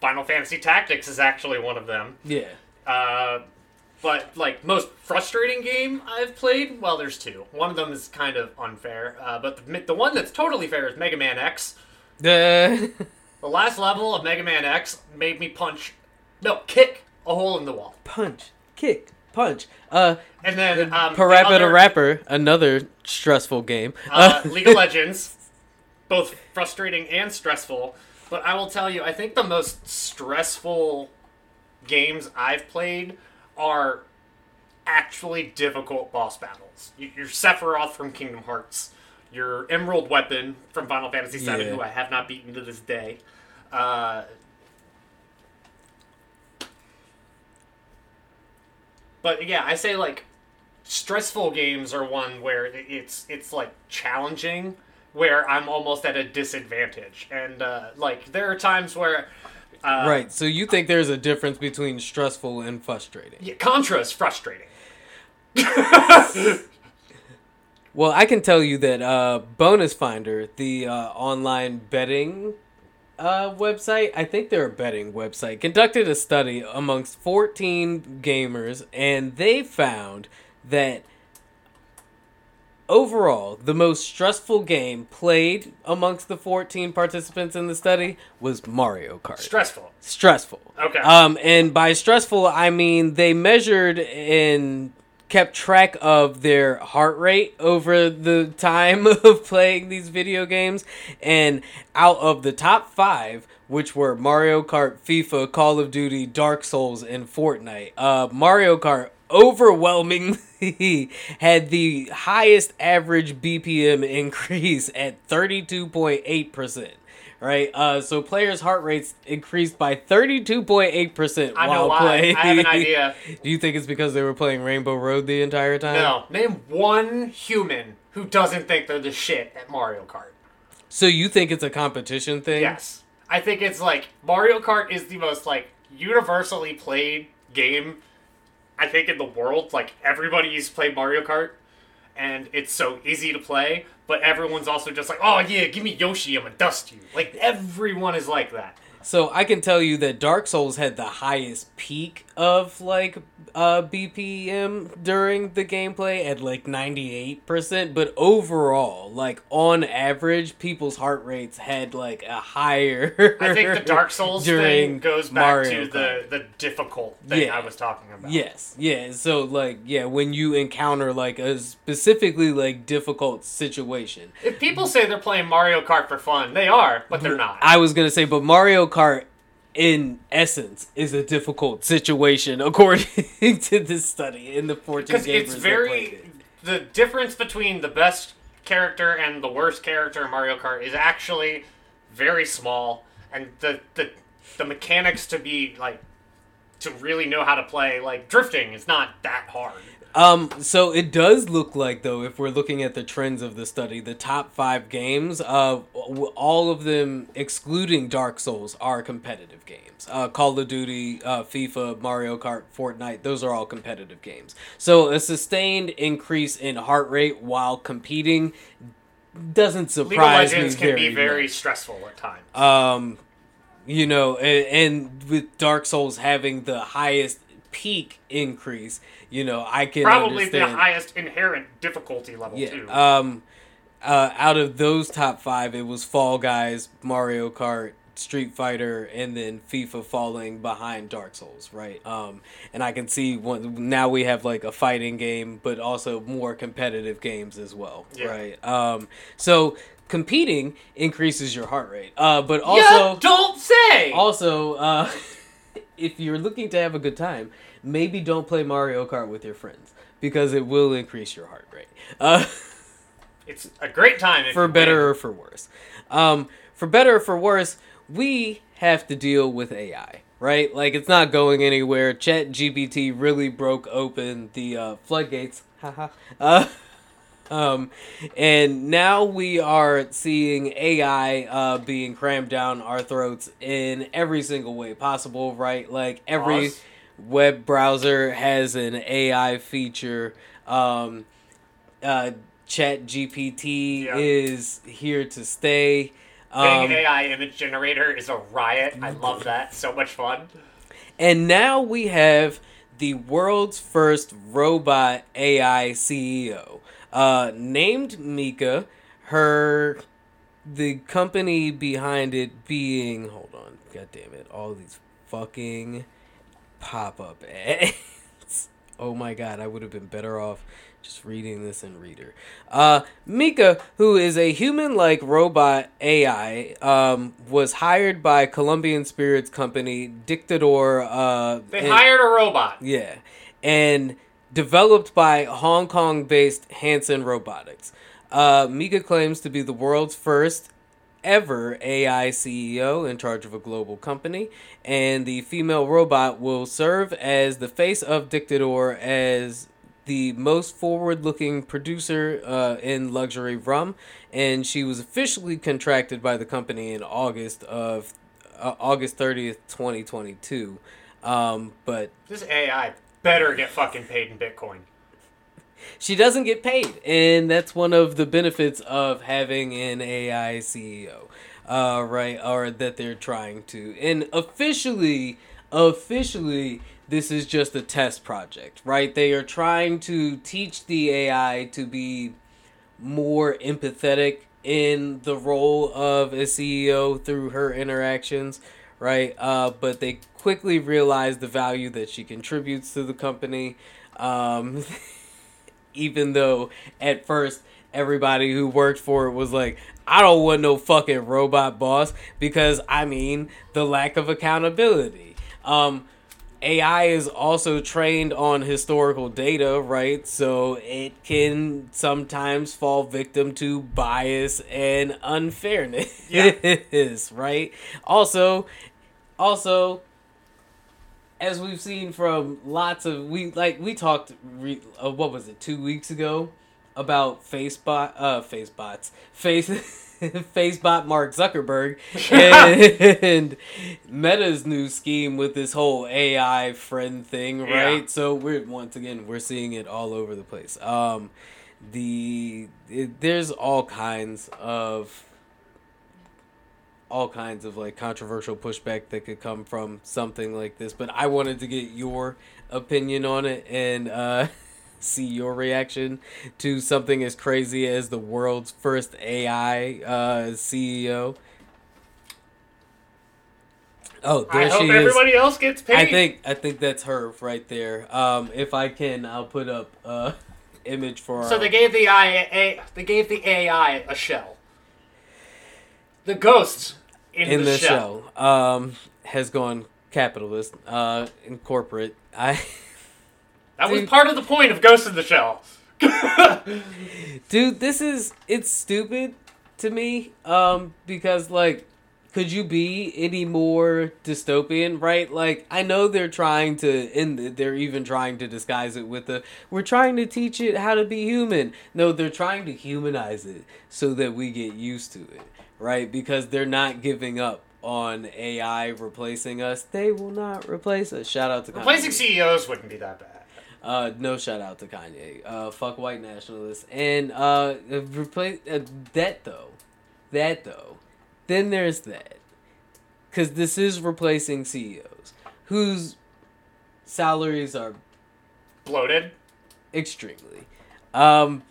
Final Fantasy Tactics is actually one of them. Yeah. Uh, but like most frustrating game I've played, well, there's two. One of them is kind of unfair, uh, but the, the one that's totally fair is Mega Man X. The The last level of Mega Man X made me punch, no, kick a hole in the wall, punch, kick, punch. Uh, and then um, the Parappa the Rapper, another stressful game. uh, League of Legends, both frustrating and stressful. But I will tell you, I think the most stressful games I've played are actually difficult boss battles. Your Sephiroth from Kingdom Hearts, your Emerald Weapon from Final Fantasy VII, Yeah. who I have not beaten to this day. Uh, but yeah, I say like stressful games are one where it's it's like challenging where i'm almost at a disadvantage and uh, like there are times where uh, right. So you think there's a difference between stressful and frustrating? yeah, contra is frustrating Well, I can tell you that uh, Bonus Finder, the uh, online betting uh, website, I think they're a betting website, conducted a study amongst 14 gamers, and they found that overall, the most stressful game played amongst the 14 participants in the study was Mario Kart. stressful stressful. Okay. Um, and by stressful, I mean they measured and kept track of their heart rate over the time of playing these video games. And out of the top five, which were Mario Kart, FIFA, Call of Duty, Dark Souls, and Fortnite, uh, Mario Kart overwhelmingly had the highest average BPM increase at 32.8%. Right, uh, so players' heart rates increased by thirty-two point eight percent i while know why playing. i have an idea Do you think it's because they were playing Rainbow Road the entire time? no name one human who doesn't think they're the shit at mario kart So you think it's a competition thing? yes i think it's like mario kart is the most like universally played game I think in the world, like everybody's played Mario Kart, and it's so easy to play. But everyone's also just like, oh yeah, give me Yoshi, I'm gonna dust you. Like everyone is like that. So I can tell you that Dark Souls had the highest peak of like uh BPM during the gameplay at like 98%, but overall, like on average, people's heart rates had like a higher I think the Dark Souls thing goes back Mario to the the difficult thing Yeah. I was talking about. Yes, yeah. So like, yeah, when you encounter like a specifically like difficult situation, If people say they're playing Mario Kart for fun, they are, but they're not. I was gonna say, but Mario Kart, in essence, is a difficult situation according to this study in the 14 Because gamers it's very it. the difference between the best character and the worst character in Mario Kart is actually very small, and the the the mechanics to be like to really know how to play like drifting is not that hard. Um, so it does look like though, if we're looking at the trends of the study, the top five games, uh, all of them excluding Dark Souls are competitive games. Uh, Call of Duty, uh, FIFA, Mario Kart, Fortnite, those are all competitive games. So a sustained increase in heart rate while competing doesn't League of surprise me Legends can very be very much. stressful at times. Um, you know, and, and with Dark Souls having the highest peak increase, you know, I can Probably understand. the highest inherent difficulty level yeah. too. Um, uh, out of those top five, it was Fall Guys, Mario Kart, Street Fighter, and then FIFA falling behind Dark Souls, right? Um, and I can see one, now we have like a fighting game, but also more competitive games as well, Yeah. right? Um, so competing increases your heart rate, uh, but yeah, also don't say. also, uh, if you're looking to have a good time, maybe don't play Mario Kart with your friends because it will increase your heart rate. Uh, it's a great time if for better or for worse. Um, for better or for worse, we have to deal with AI, right? Like it's not going anywhere. Chat GPT really broke open the uh, floodgates. Haha. uh, um, and now we are seeing AI uh, being crammed down our throats in every single way possible, right? Like every web browser has an AI feature. Um, uh, Chat GPT Yeah. is here to stay. Um, AI image generator is a riot. I love that. So much fun. And now we have the world's first robot AI CEO, uh, named Mika. Her, the company behind it being, hold on, god damn it, all these fucking pop up ads. Oh my god, I would have been better off just reading this in Reader. Uh, Mika, who is a human like robot AI, um, was hired by Colombian Spirits Company, Dictador. Uh, They and- hired a robot. yeah. And developed by Hong Kong based Hanson Robotics. Uh, Mika claims to be the world's first ever AI CEO in charge of a global company, and the female robot will serve as the face of Dictador as the most forward-looking producer uh, in luxury rum, and she was officially contracted by the company in August of uh, August thirtieth, twenty twenty-two. Um, but This AI better get fucking paid in Bitcoin. she doesn't get paid, and that's one of the benefits of having an AI CEO, uh, right? Or that they're trying to, and officially, officially, this is just a test project, right? They are trying to teach the AI to be more empathetic in the role of a CEO through her interactions, right? Uh, but they quickly realize the value that she contributes to the company. Um, even though at first everybody who worked for it was like, I don't want no fucking robot boss because I mean the lack of accountability. Um, AI is also trained on historical data, right? So it can sometimes fall victim to bias and unfairness, right? Also, also, as we've seen from lots of we like we talked re, uh, what was it two weeks ago about Facebot uh Facebots face Facebot Mark Zuckerberg and Meta's new scheme with this whole AI friend thing, right? Yeah. So we're once again we're seeing it all over the place. Um, the it, there's all kinds of all kinds of like controversial pushback that could come from something like this but i wanted to get your opinion on it and uh see your reaction to something as crazy as the world's first ai uh ceo oh there I hope is everybody else gets paid. i think i think that's her right there um if i can i'll put up uh image for So our- they gave the AI, they gave the AI a shell. The ghosts in, in the, the shell. show um has gone capitalist uh in corporate i That was part of the point of Ghost in the Shell. dude this is it's stupid to me um because like could you be any more dystopian, right? Like I know they're trying to end it. They're even trying to disguise it with the we're trying to teach it how to be human. No, they're trying to humanize it so that we get used to it, right? Because they're not giving up on AI replacing us. They will not replace us. Shout out to Replacing Kanye. CEOs wouldn't be that bad. Uh, no shout out to Kanye. Uh, fuck white nationalists. And uh, replace uh, that though. That though. Then there's that. Because this is replacing CEOs whose salaries are Bloated. extremely. Um,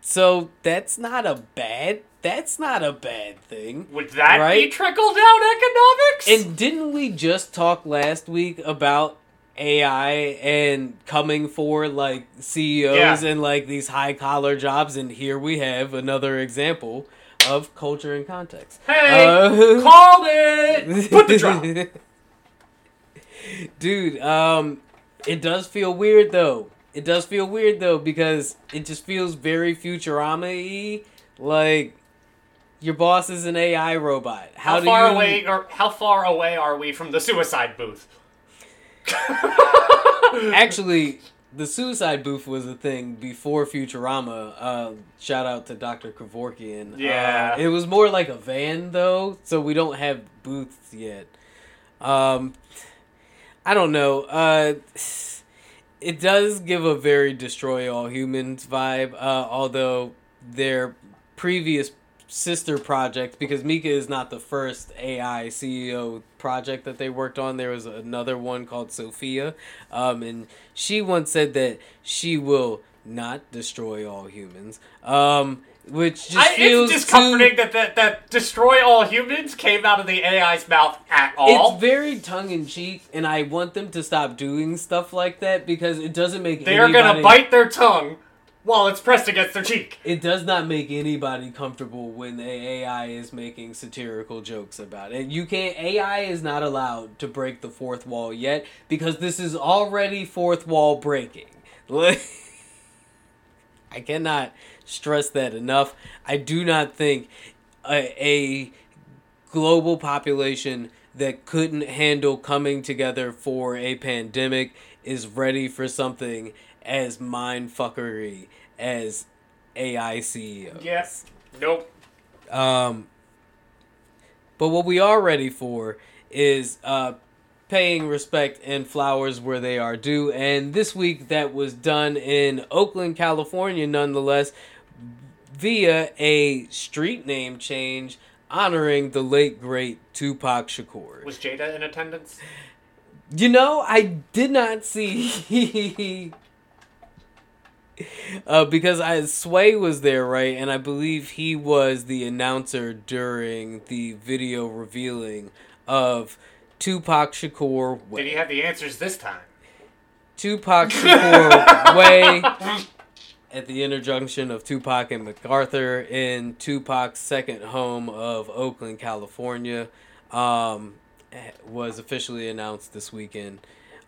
so that's not a bad. That's not a bad thing. Would that be trickle down economics? And didn't we just talk last week about AI and coming for like CEOs Yeah. and like these high collar jobs? And here we have another example of culture and context. hey, Uh, called it. Put the drop. Dude, um, it does feel weird though. It does feel weird though because it just feels very Futurama-y. Like your boss is an AI robot. How, How far you... away or how far away are we from the suicide booth? Actually, the suicide booth was a thing before Futurama. Uh, shout out to Dr. Kevorkian. Yeah. Uh, it was more like a van, though, so we don't have booths yet. Um, I don't know. Uh, it does give a very destroy all humans vibe, uh, although their previous sister project, because Mika is not the first AI CEO project that they worked on. There was another one called Sophia, um, and she once said that she will not destroy all humans. Um, which just I, feels it's too- discomforting that, that that destroy all humans came out of the AI's mouth at all. It's very tongue in cheek, and I want them to stop doing stuff like that because it doesn't make they are anybody, gonna bite their tongue while it's pressed against their cheek. It does not make anybody comfortable when AI is making satirical jokes about it. You can't. AI is not allowed to break the fourth wall yet because this is already fourth wall breaking. I cannot stress that enough. I do not think a, a global population that couldn't handle coming together for a pandemic is ready for something as mindfuckery as AI CEOs. Yes. Nope. Um, but what we are ready for is uh, paying respect and flowers where they are due. And this week that was done in Oakland, California, nonetheless, via a street name change honoring the late great Tupac Shakur. Was Jada in attendance? You know, I did not see. uh, because I Sway was there, right? And I believe he was the announcer during the video revealing of Tupac Shakur Way. Did he have the answers this time? Tupac Shakur Way at the interjunction of Tupac and MacArthur in Tupac's second home of Oakland, California, um, was officially announced this weekend.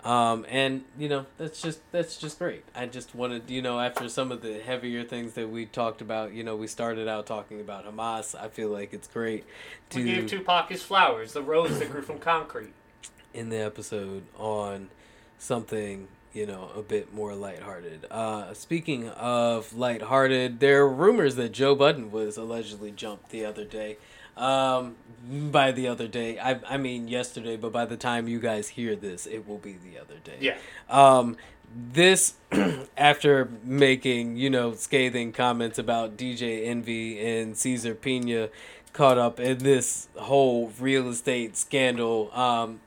Um, and you know that's just that's just great. I just wanted you know after some of the heavier things that we talked about, you know, we started out talking about Hamas. I feel like it's great to We gave Tupac his flowers, the rose that grew from concrete. in the episode on something you know a bit more lighthearted. Uh, speaking of lighthearted, there are rumors that Joe Budden was allegedly jumped the other day. Um, by the other day, I I mean yesterday, but by the time you guys hear this, it will be the other day. Yeah. Um, this after making you know scathing comments about DJ Envy and Cesar Pina caught up in this whole real estate scandal. Um,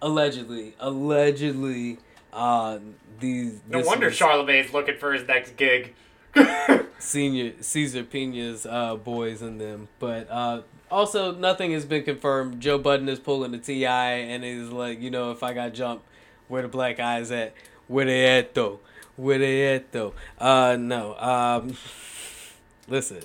allegedly, allegedly, uh, these No wonder was Charlemagne's looking for his next gig. senior Cesar Pina's uh, boys in them, but uh, also nothing has been confirmed. Joe Budden is pulling the Ti and he's like, you know, if I got jumped, where the black eyes at? Where they at though? Where they at though? Uh, no. Um, listen,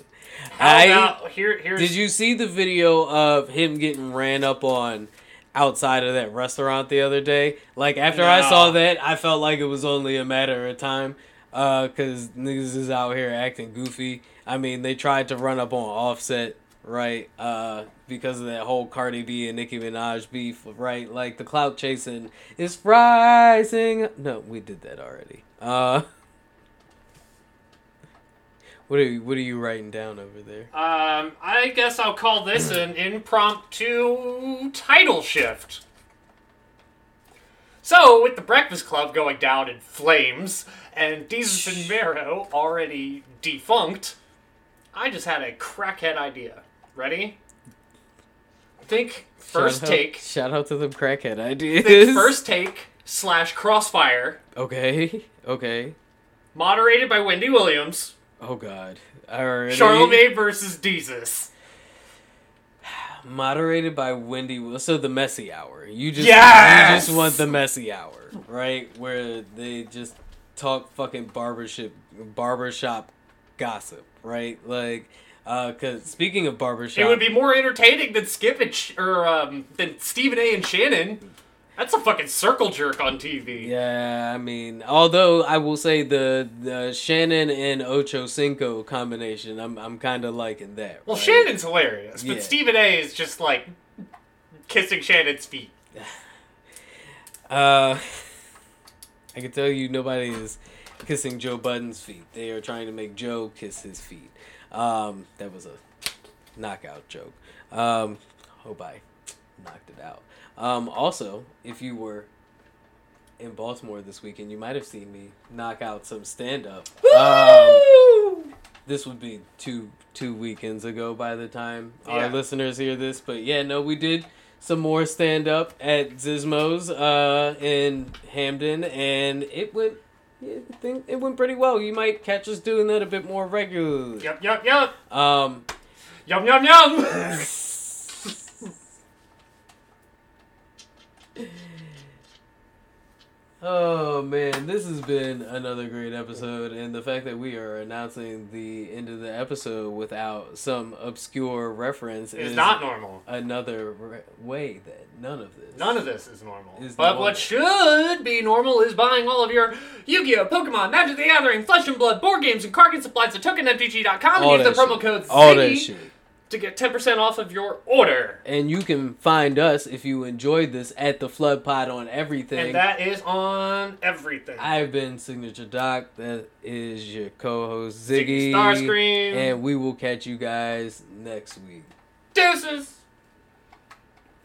How I about here? Here's did you see the video of him getting ran up on outside of that restaurant the other day? Like after I saw that, I felt like it was only a matter of time. Uh, cause niggas is out here acting goofy. I mean, they tried to run up on Offset right? Uh, because of that whole Cardi B and Nicki Minaj beef, right? Like the clout chasing is rising. No, we did that already. Uh, what are you, what are you writing down over there? Um, I guess I'll call this an impromptu title shift. So, with the Breakfast Club going down in flames and Desus and Mero already defunct, I just had a crackhead idea. Ready? Think first shout take. Shout out to the crackhead ideas. Think first take slash crossfire. Okay. Okay. Moderated by Wendy Williams. Oh God. Alright. Charlemagne versus Desus. moderated by Wendy. So the messy hour. You just Yes! you just want the messy hour, right? Where they just talk fucking barbershop barbershop gossip, right? Like, uh, cause speaking of barbershop, It would be more entertaining than Skip and Sh- or um, than Stephen A. and Shannon. That's a fucking circle jerk on TV. Yeah, I mean, although I will say the the Shannon and Ocho Cinco combination, I'm I'm kind of liking that. Well, right? Shannon's hilarious, but Yeah. Stephen A. is just like kissing Shannon's feet. Uh, I can tell you nobody is kissing Joe Budden's feet. They are trying to make Joe kiss his feet. Um, that was a knockout joke. Um, hope I knocked it out. Um, also, if you were in Baltimore this weekend, you might have seen me knock out some stand up. Um, this would be two two weekends ago by the time our listeners hear this. But yeah, no, we did some more stand up at Zizmo's uh, in Hampden, and it went. Yeah, I think it went pretty well. You might catch us doing that a bit more regularly. Yup, yup, yup. Um, Yum, yum, yum. Oh man, this has been another great episode, and the fact that we are announcing the end of the episode without some obscure reference It's is not normal. another re- way that none of this. None of this is normal. Is but normal. what should be normal is buying all of your Yu-Gi-Oh, Pokemon, Magic the Gathering, Flesh and Blood, board games, and card game supplies at tokenmtg.com All and use the promo shit. code all. To get 10% off of your order. And you can find us if you enjoyed this at the Flood Pod on everything. And that is on everything. I've been Signature Doc. That is your co-host Ziggy Ziggy. Starscream. And we will catch you guys next week. Deuces!